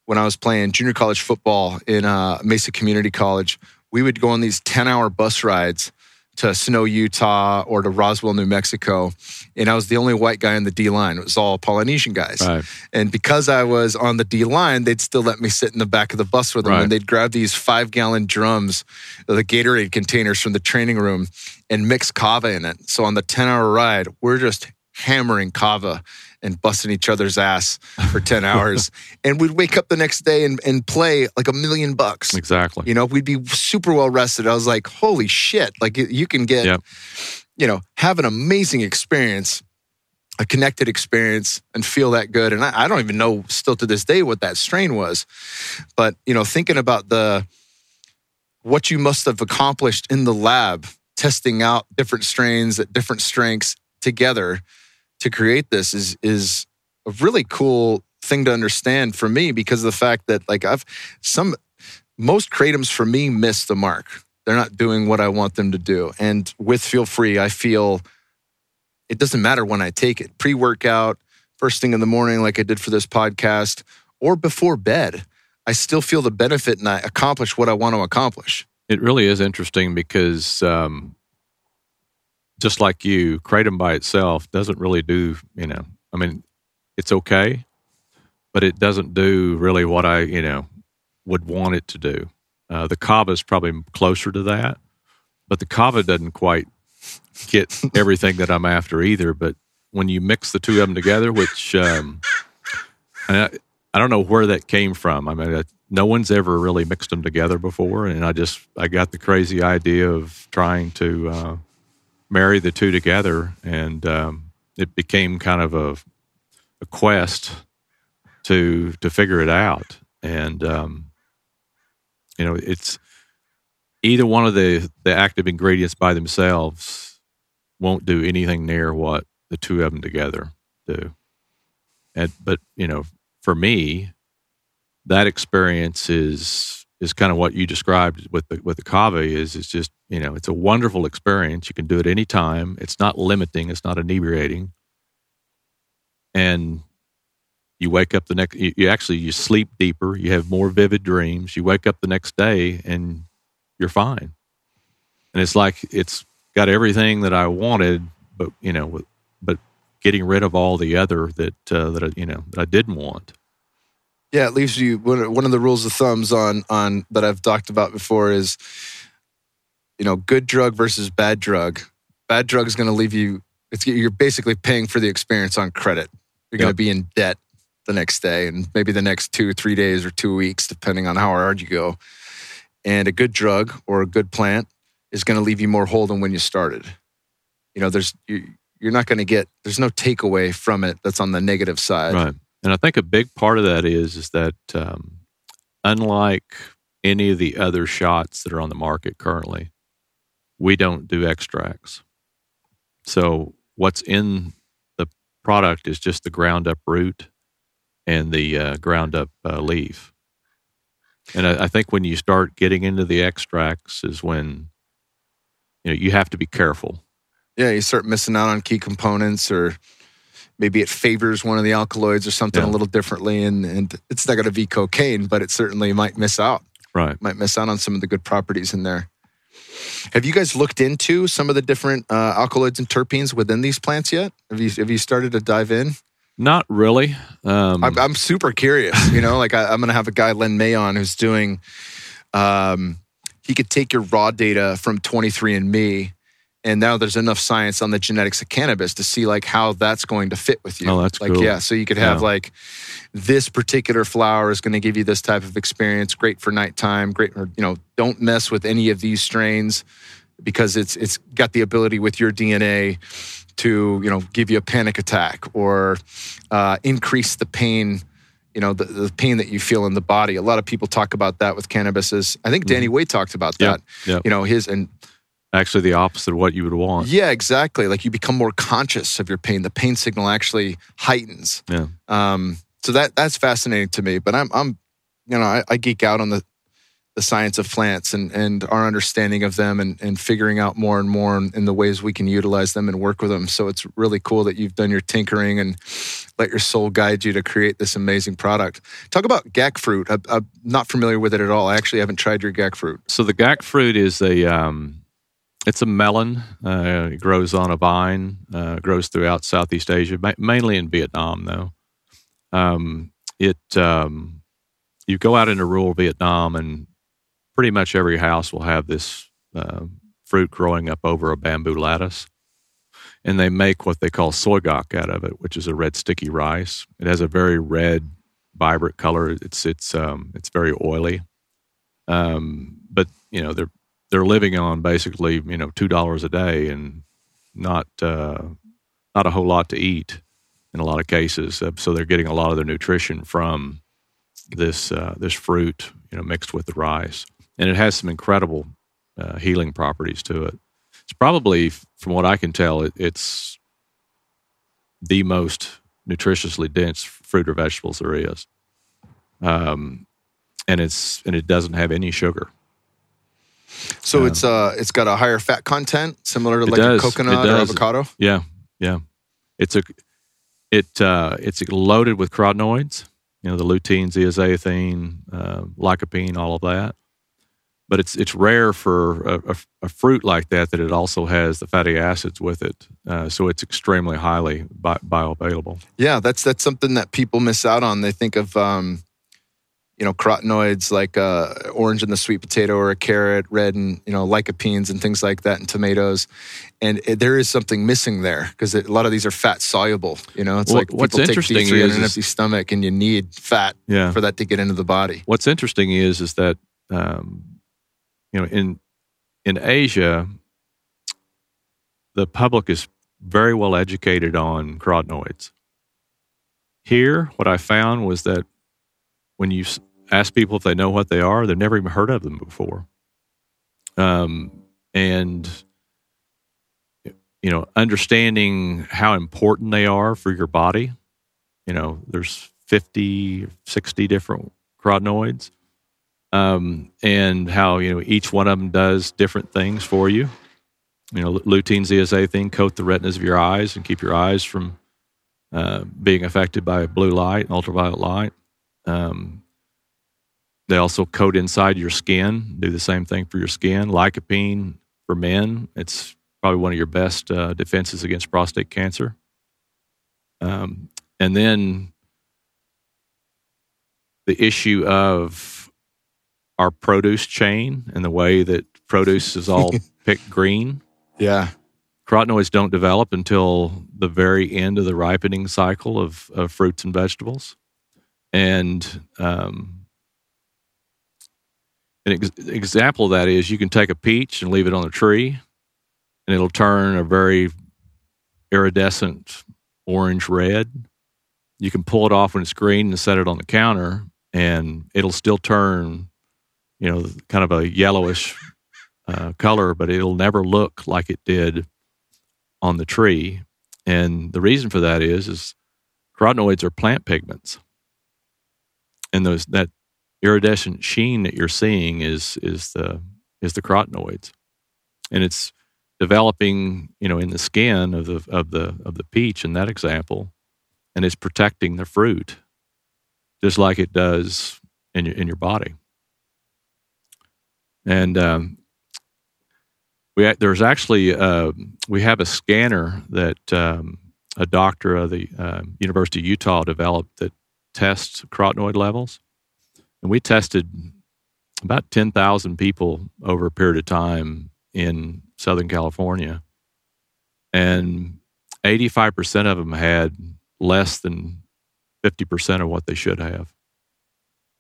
when I was playing junior college football in uh, Mesa Community College. We would go on these 10 hour bus rides to Snow, Utah, or to Roswell, New Mexico, and I was the only white guy on the D line. It was all Polynesian guys, Right. and because I was on the D line, they'd still let me sit in the back of the bus with them, Right. and they'd grab these five gallon drums, the Gatorade containers from the training room, and mix kava in it. So on the ten hour ride, we're just hammering kava and busting each other's ass for 10 hours. and we'd wake up the next day and, and play like a million bucks. Exactly. You know, we'd be super well rested. I was like, holy shit. Like you- can get, Yep. you know, have an amazing experience, a connected experience and feel that good. And I, I don't even know still to this day what that strain was. But, you know, thinking about the, what you must have accomplished in the lab, testing out different strains at different strengths together to create this is, is a really cool thing to understand for me because of the fact that like I've some most kratom's for me miss the mark. They're not doing what I want them to do. And with Feel Free, I feel it doesn't matter when I take it pre workout, first thing in the morning, like I did for this podcast, or before bed. I still feel the benefit and I accomplish what I want to accomplish. It really is interesting because, um, just like you, kratom by itself doesn't really do. You know, I mean, it's okay, but it doesn't do really what I you know would want it to do. Uh, the kava is probably closer to that, but the kava doesn't quite get everything that I'm after either. But when you mix the two of them together, which um, I, I don't know where that came from. I mean, I, no one's ever really mixed them together before, and I just I got the crazy idea of trying to uh, marry the two together, and um, it became kind of a, a quest to to figure it out. And um, you know, it's either one of the the active ingredients by themselves won't do anything near what the two of them together do. And but you know, for me, that experience is is kind of what you described with the with the kava is it's just you know it's a wonderful experience. You can do it anytime. It's not limiting. It's not inebriating, and you wake up the next. You, you actually you sleep deeper. You have more vivid dreams. You wake up the next day and you're fine. And it's like it's got everything that I wanted, but you know, but getting rid of all the other that uh, that I, you know that I didn't want. Yeah, it leaves you one one of the rules of thumbs on on that I've talked about before is you know, good drug versus bad drug. Bad drug is going to leave you it's you're basically paying for the experience on credit. You're going to be in debt the next day and maybe the next 2 3 days or 2 weeks depending on how hard you go. And a good drug or a good plant is going to leave you more whole than when you started. You know, there's you, you're not going to get there's no takeaway from it that's on the negative side. Right. And I think a big part of that is is that um, unlike any of the other shots that are on the market currently, we don't do extracts. So what's in the product is just the ground up root and the uh, ground up uh, leaf. And I, I think when you start getting into the extracts is when you know you have to be careful. Yeah, you start missing out on key components, or maybe it favors one of the alkaloids or something Yeah. a little differently, and, and it's not going to be cocaine, but it certainly might miss out. Right. Might miss out on some of the good properties in there. Have you guys looked into some of the different uh, alkaloids and terpenes within these plants yet? Have you have you started to dive in? Not really. Um, I'm, I'm super curious. You know, like I, I'm going to have a guy, Len May, on who's doing. Um, he could take your raw data from 23andMe, and now there's enough science on the genetics of cannabis to see like how that's going to fit with you. Oh, that's like cool. yeah. So you could have Yeah. like this particular flower is going to give you this type of experience. Great for nighttime. Great, or, you know, don't mess with any of these strains because it's it's got the ability with your DNA to you know give you a panic attack or uh, increase the pain you know the, the pain that you feel in the body a lot of people talk about that with cannabis as i think danny Way talked about Yep, that yep. you know his and actually the opposite of what you would want. yeah exactly like you become more conscious of your pain the pain signal actually heightens Yeah. um, so that that's fascinating to me but i'm i'm you know i, I geek out on the the science of plants and, and our understanding of them and, and figuring out more and more in, in the ways we can utilize them and work with them. So it's really cool that you've done your tinkering and let your soul guide you to create this amazing product. Talk about GAC fruit. I, I'm not familiar with it at all. I actually haven't tried your GAC fruit. So the GAC fruit is a um, it's a melon. Uh, it grows on a vine. Uh, grows throughout Southeast Asia, ma- mainly in Vietnam, though. Um, it um, you go out into rural Vietnam, and pretty much every house will have this uh, fruit growing up over a bamboo lattice, and they make what they call soy gok out of it, which is a red sticky rice. It has a very red, vibrant color. It's it's um, it's very oily. Um, but you know they're they're living on basically you know two dollars a day and not uh, not a whole lot to eat in a lot of cases. Uh, so they're getting a lot of their nutrition from this uh, this fruit, you know, mixed with the rice, and it has some incredible uh, healing properties to it. It's probably, from what I can tell, it, it's the most nutritiously dense fruit or vegetables there is. Um, and it's and it doesn't have any sugar. So um, it's uh it's got a higher fat content, similar to like does. a coconut or avocado. Yeah, yeah. It's a it uh, it's loaded with carotenoids. You know the lutein, zeaxanthin, uh, lycopene, all of that. But it's it's rare for a, a, a, fruit like that that it also has the fatty acids with it. Uh, so it's extremely highly bi- bioavailable. Yeah, that's that's something that people miss out on. They think of um, you know carotenoids like uh, orange and the sweet potato or a carrot, red and you know lycopenes and things like that in tomatoes, and it, there is something missing there because a lot of these are fat soluble. You know, it's well, like what's interesting take is an empty stomach and you need fat yeah. for that to get into the body. What's interesting is is that um, you know in in Asia, the public is very well educated on carotenoids. Here, what I found was that when you ask people if they know what they are, they've never even heard of them before. Um, and you know, understanding how important they are for your body. You know, there's 50, 60 different carotenoids, um, and how you know each one of them does different things for you. You know, lutein, zeaxanthin coat the retinas of your eyes and keep your eyes from uh, being affected by blue light and ultraviolet light. Um, they also coat inside your skin, do the same thing for your skin. Lycopene for men, it's probably one of your best uh, defenses against prostate cancer. Um, and then the issue of our produce chain and the way that produce is all picked green. Yeah. Carotenoids don't develop until the very end of the ripening cycle of, of fruits and vegetables. And um, an ex- example of that is you can take a peach and leave it on a tree, and it'll turn a very iridescent orange red. You can pull it off when it's green and set it on the counter, and it'll still turn, you know, kind of a yellowish uh, color, but it'll never look like it did on the tree. And the reason for that is, is carotenoids are plant pigments and those that iridescent sheen that you're seeing is is the is the carotenoids, and it's developing you know in the skin of the of the of the peach in that example, and it's protecting the fruit, just like it does in your in your body. And um, we there's actually uh, we have a scanner that um, a doctor of the uh, University of Utah developed that tests carotenoid levels. And we tested about 10,000 people over a period of time in Southern California. And 85% of them had less than 50% of what they should have.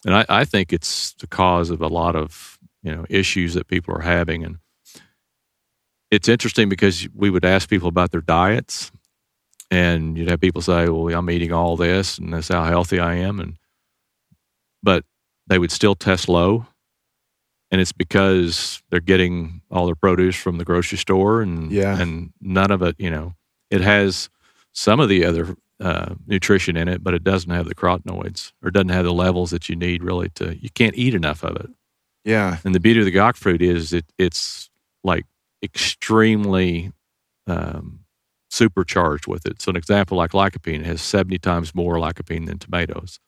And I, I think it's the cause of a lot of you know issues that people are having. And it's interesting because we would ask people about their diets and you'd have people say, "Well, I'm eating all this, and that's how healthy I am," and but they would still test low, and it's because they're getting all their produce from the grocery store, and yeah. and none of it, you know, it has some of the other uh, nutrition in it, but it doesn't have the carotenoids or doesn't have the levels that you need really to. You can't eat enough of it. Yeah, and the beauty of the GAC fruit is it it's like extremely um, supercharged with it. So, an example like lycopene has 70 times more lycopene than tomatoes.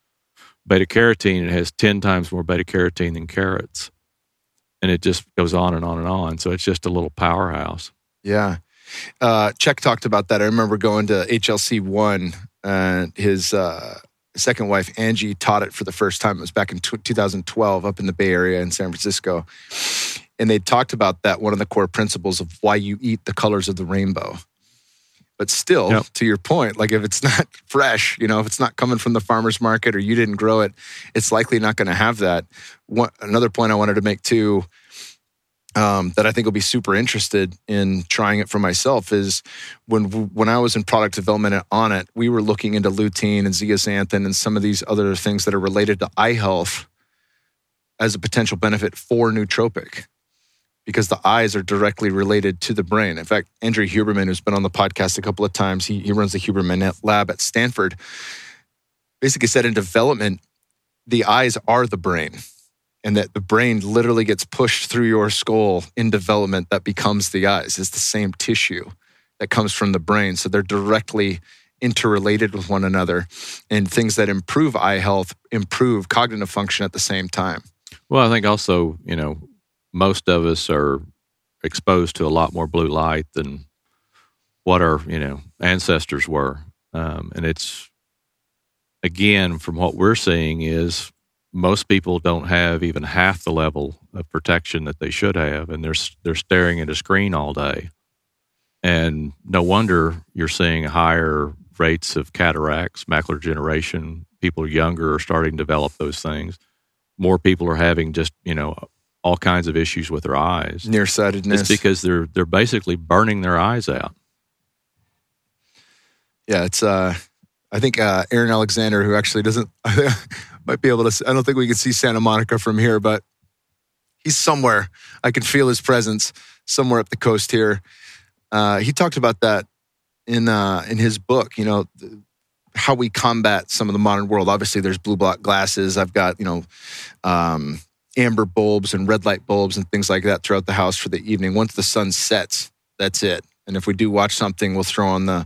Beta carotene it has 10 times more beta carotene than carrots. and it just goes on and on and on. So it's just a little powerhouse. Yeah. Uh, Chek talked about that. I remember going to HLC one, and his uh, second wife Angie taught it for the first time. It was back in t- 2012 up in the Bay Area in San Francisco, and they talked about that one of the core principles of why you eat the colors of the rainbow. But still, Yep. to your point, like if it's not fresh, you know, if it's not coming from the farmer's market or you didn't grow it, it's likely not going to have that. One, another point I wanted to make too, um, that I think will be super interested in trying it for myself is when when I was in product development on it, we were looking into lutein and zeaxanthin and some of these other things that are related to eye health as a potential benefit for nootropic because the eyes are directly related to the brain. In fact, Andrew Huberman, who's been on the podcast a couple of times, he, he runs the Huberman lab at Stanford, basically said in development, the eyes are the brain and that the brain literally gets pushed through your skull in development that becomes the eyes. It's the same tissue that comes from the brain. So they're directly interrelated with one another. And things that improve eye health improve cognitive function at the same time. Well, I think also, you know, most of us are exposed to a lot more blue light than what our, you know, ancestors were. Um, and it's, again, from what we're seeing, is most people don't have even half the level of protection that they should have. And they're, they're staring at a screen all day. And no wonder you're seeing higher rates of cataracts, macular degeneration. People younger are starting to develop those things. More people are having just, you know, all kinds of issues with their eyes. Nearsightedness. It's because they're they're basically burning their eyes out. yeah, it's uh I think uh Aaron Alexander who actually doesn't might be able to I don't think we can see Santa Monica from here, but he's somewhere. I can feel his presence somewhere up the coast here. Uh he talked about that in uh in his book, you know, th- how we combat some of the modern world. Obviously there's blue block glasses. I've got, you know, um amber bulbs and red light bulbs and things like that throughout the house for the evening. Once the sun sets, that's it. And if we do watch something, we'll throw on the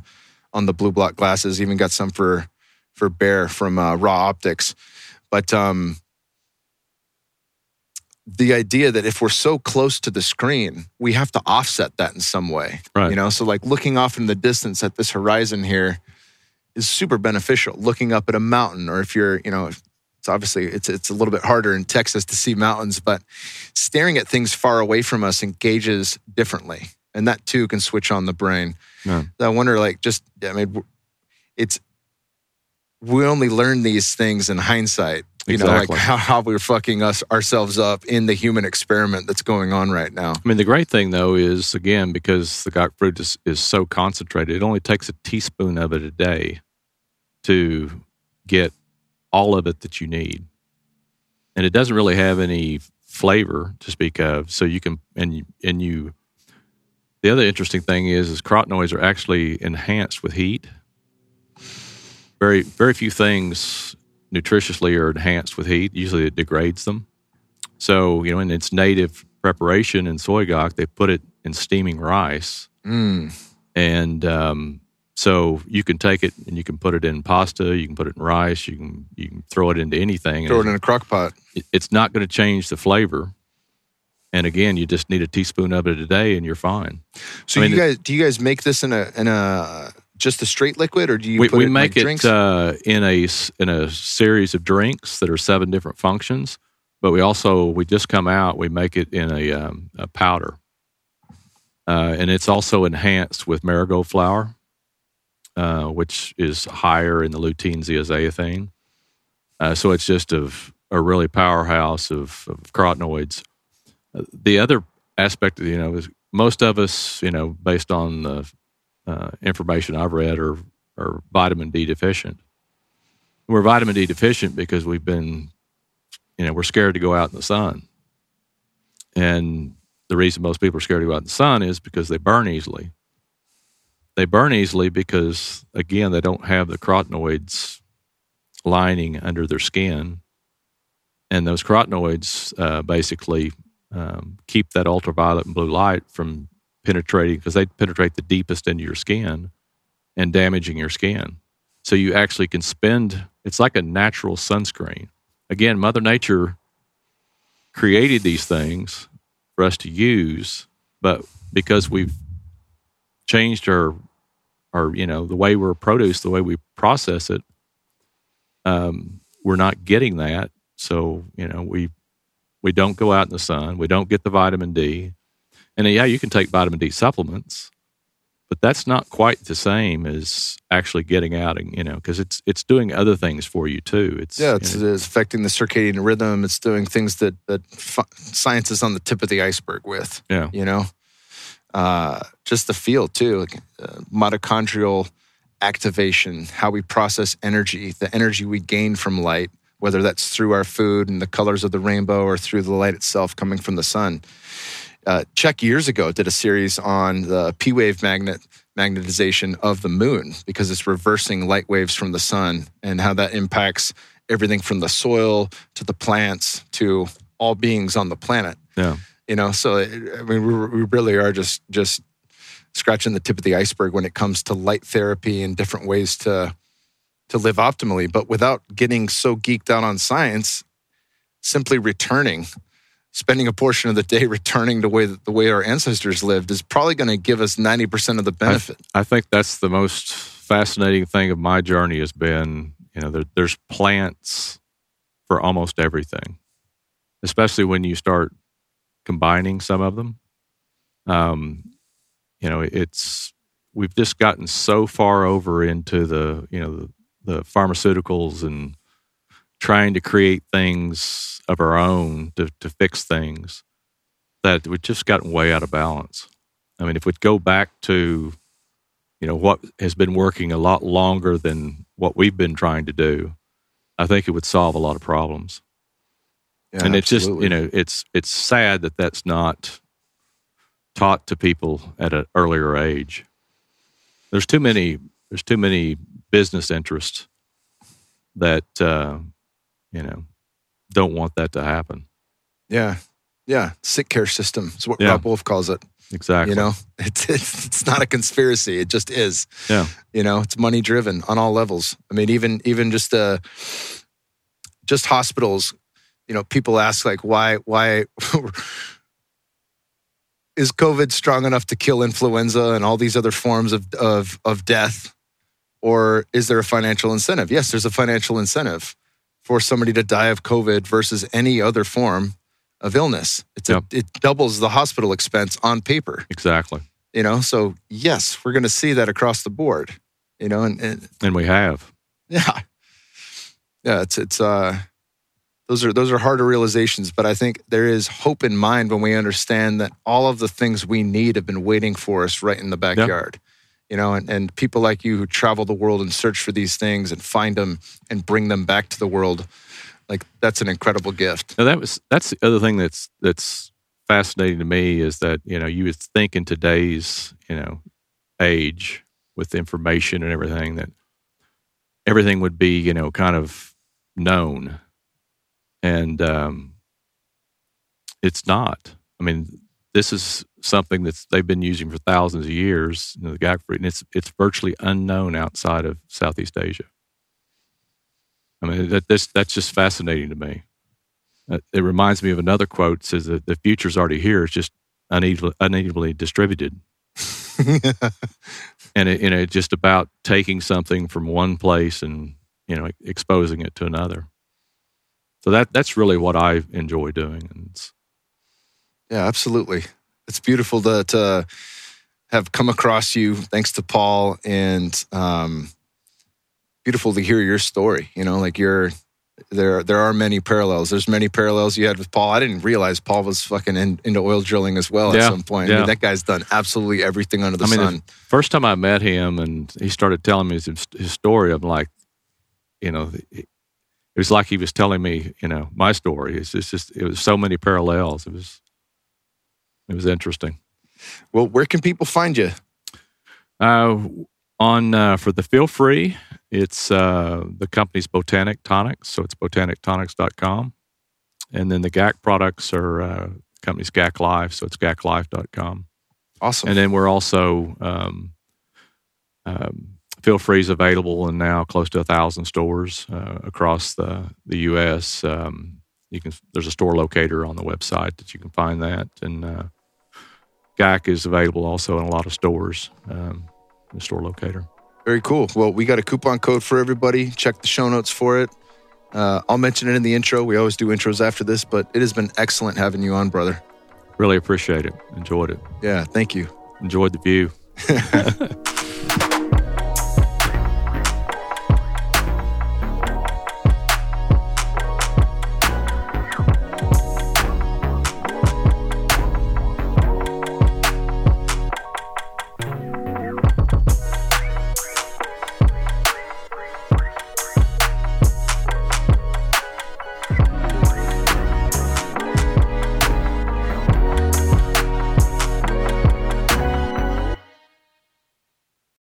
on the blue block glasses. Even got some for for Bear from uh, Raw Optics. But um, the idea that if we're so close to the screen, we have to offset that in some way. Right. You know, so like looking off in the distance at this horizon here is super beneficial. Looking up at a mountain, or if you're, you know, it's obviously it's it's a little bit harder in Texas to see mountains, but staring at things far away from us engages differently, and that too can switch on the brain. Yeah. I wonder, like, just I mean, it's we only learn these things in hindsight. You know, like how, how we're fucking us ourselves up in the human experiment that's going on right now. I mean, the great thing though is again because the GAC fruit is, is so concentrated, it only takes a teaspoon of it a day to get all of it that you need, and it doesn't really have any flavor to speak of. So you can and you, and you. The other interesting thing is, is carotenoids are actually enhanced with heat. Very, very few things nutritiously are enhanced with heat. Usually, it degrades them. So, you know, in its native preparation in soy gok, they put it in steaming rice. Mm. And um, so you can take it and you can put it in pasta, you can put it in rice, you can you can throw it into anything. Throw it in a crock pot. it's not going to change the flavor. And again, you just need a teaspoon of it a day and you're fine. So I mean, you guys, do you guys make this in a in a just a straight liquid, or do you we put we it in make like drinks? it uh, in a in a series of drinks that are seven different functions. But we also we just come out we make it in a, um, a powder, uh, and it's also enhanced with marigold flour, uh, which is higher in the lutein zeaxanthin. Uh, so it's just a, a really powerhouse of, of carotenoids. Uh, the other aspect, you know, is most of us, you know, based on the uh, information I've read, are are vitamin D deficient. We're vitamin D deficient because we've been, you know, we're scared to go out in the sun. And the reason most people are scared to go out in the sun is because they burn easily. They burn easily because, again, they don't have the carotenoids lining under their skin. And those carotenoids uh, basically um, keep that ultraviolet and blue light from penetrating because they penetrate the deepest into your skin and damaging your skin. So you actually can spend it's like a natural sunscreen. Again, Mother Nature created these things for us to use, but because we've changed our our you know the way we're produced, the way we process it, um, we're not getting that. So you know we we don't go out in the sun. We don't get the vitamin D. And yeah, you can take vitamin D supplements, but that's not quite the same as actually getting out and you know because it's it's doing other things for you too. It's Yeah, it's, you know, it's affecting the circadian rhythm. It's doing things that that science is on the tip of the iceberg with. yeah, You know, uh, just the feel too, like uh, mitochondrial activation, how we process energy, the energy we gain from light, whether that's through our food and the colors of the rainbow or through the light itself coming from the sun. Uh, years ago did a series on the P wave magnet magnetization of the moon because it's reversing light waves from the sun and how that impacts everything from the soil to the plants to all beings on the planet yeah, you know so uh, i mean we, we really are just just scratching the tip of the iceberg when it comes to light therapy and different ways to to live optimally but without getting so geeked out on science simply returning spending a portion of the day returning the way that the way our ancestors lived is probably going to give us 90% of the benefit I think that's the most fascinating thing of my journey has been. You know, there, there's plants for almost everything, especially when you start combining some of them. Um, you know, it's we've just gotten so far over into the you know the, the pharmaceuticals and trying to create things of our own to, to fix things that we've just gotten way out of balance. I mean, if we'd go back to you know what has been working a lot longer than what we've been trying to do, I think it would solve a lot of problems. Yeah, and it's just you know it's it's sad that that's not taught to people at an earlier age. There's too many there's too many business interests that uh, you know don't want that to happen. yeah yeah sick care system is what Yeah. Robb Wolf calls it Exactly. You know, it's, it's it's not a conspiracy. It just is. Yeah. You know, it's money driven on all levels. I mean, even even just uh, just hospitals. You know, people ask like, why why is COVID strong enough to kill influenza and all these other forms of of of death, or is there a financial incentive? Yes, there's a financial incentive for somebody to die of COVID versus any other form of illness. It's a, it doubles the hospital expense on paper. Exactly. You know, so yes, we're going to see that across the board. You know, and, and And we have. yeah, yeah, it's it's uh, those are those are harder realizations, but I think there is hope in mind when we understand that all of the things we need have been waiting for us right in the backyard. You know, and, and people like you who travel the world and search for these things and find them and bring them back to the world, like that's an incredible gift. Now that was that's the other thing that's that's fascinating to me is that you know you would think in today's you know age with information and everything that everything would be you know kind of known, and um, it's not. I mean, this is something that's they've been using for thousands of years. You know, the GAC fruit, and it's it's virtually unknown outside of Southeast Asia. I mean, that this that's just fascinating to me. Uh, It reminds me of another quote says that the future's already here. It's just unevenly, unevenly distributed. and it, you know, it's just about taking something from one place and you know exposing it to another. So that that's really what I enjoy doing, and Yeah, absolutely. It's beautiful to, to have come across you, thanks to Paul, and um, beautiful to hear your story. You know, like you're there. There are many parallels. There's many parallels you had with Paul. I didn't realize Paul was fucking in, into oil drilling as well Yeah, at some point. I yeah. mean, that guy's done absolutely everything under the I mean, sun. the first time I met him and he started telling me his, his story, I'm like, you know, it was like he was telling me, you know, my story. It's just, just it was so many parallels. It was, it was interesting. Well, where can people find you? Uh, on uh, for the feel free, it's uh, the company's Botanic Tonics, so it's botanictonics.com. And then the GAC products are uh, company's GAC Life, so it's gaclife.com. Awesome. And then we're also um, um, Feel Free is available in now close to a thousand stores uh, across the the U.S. Um, you can there's a store locator on the website that you can find that, and uh, GAC is available also in a lot of stores. Um, the store locator. Very cool. Well, we got a coupon code for everybody. Check the show notes for it. Uh, I'll mention it in the intro. We always do intros after this, but it has been excellent having you on, brother. Really appreciate it. Enjoyed it. Yeah, thank you. Enjoyed the view.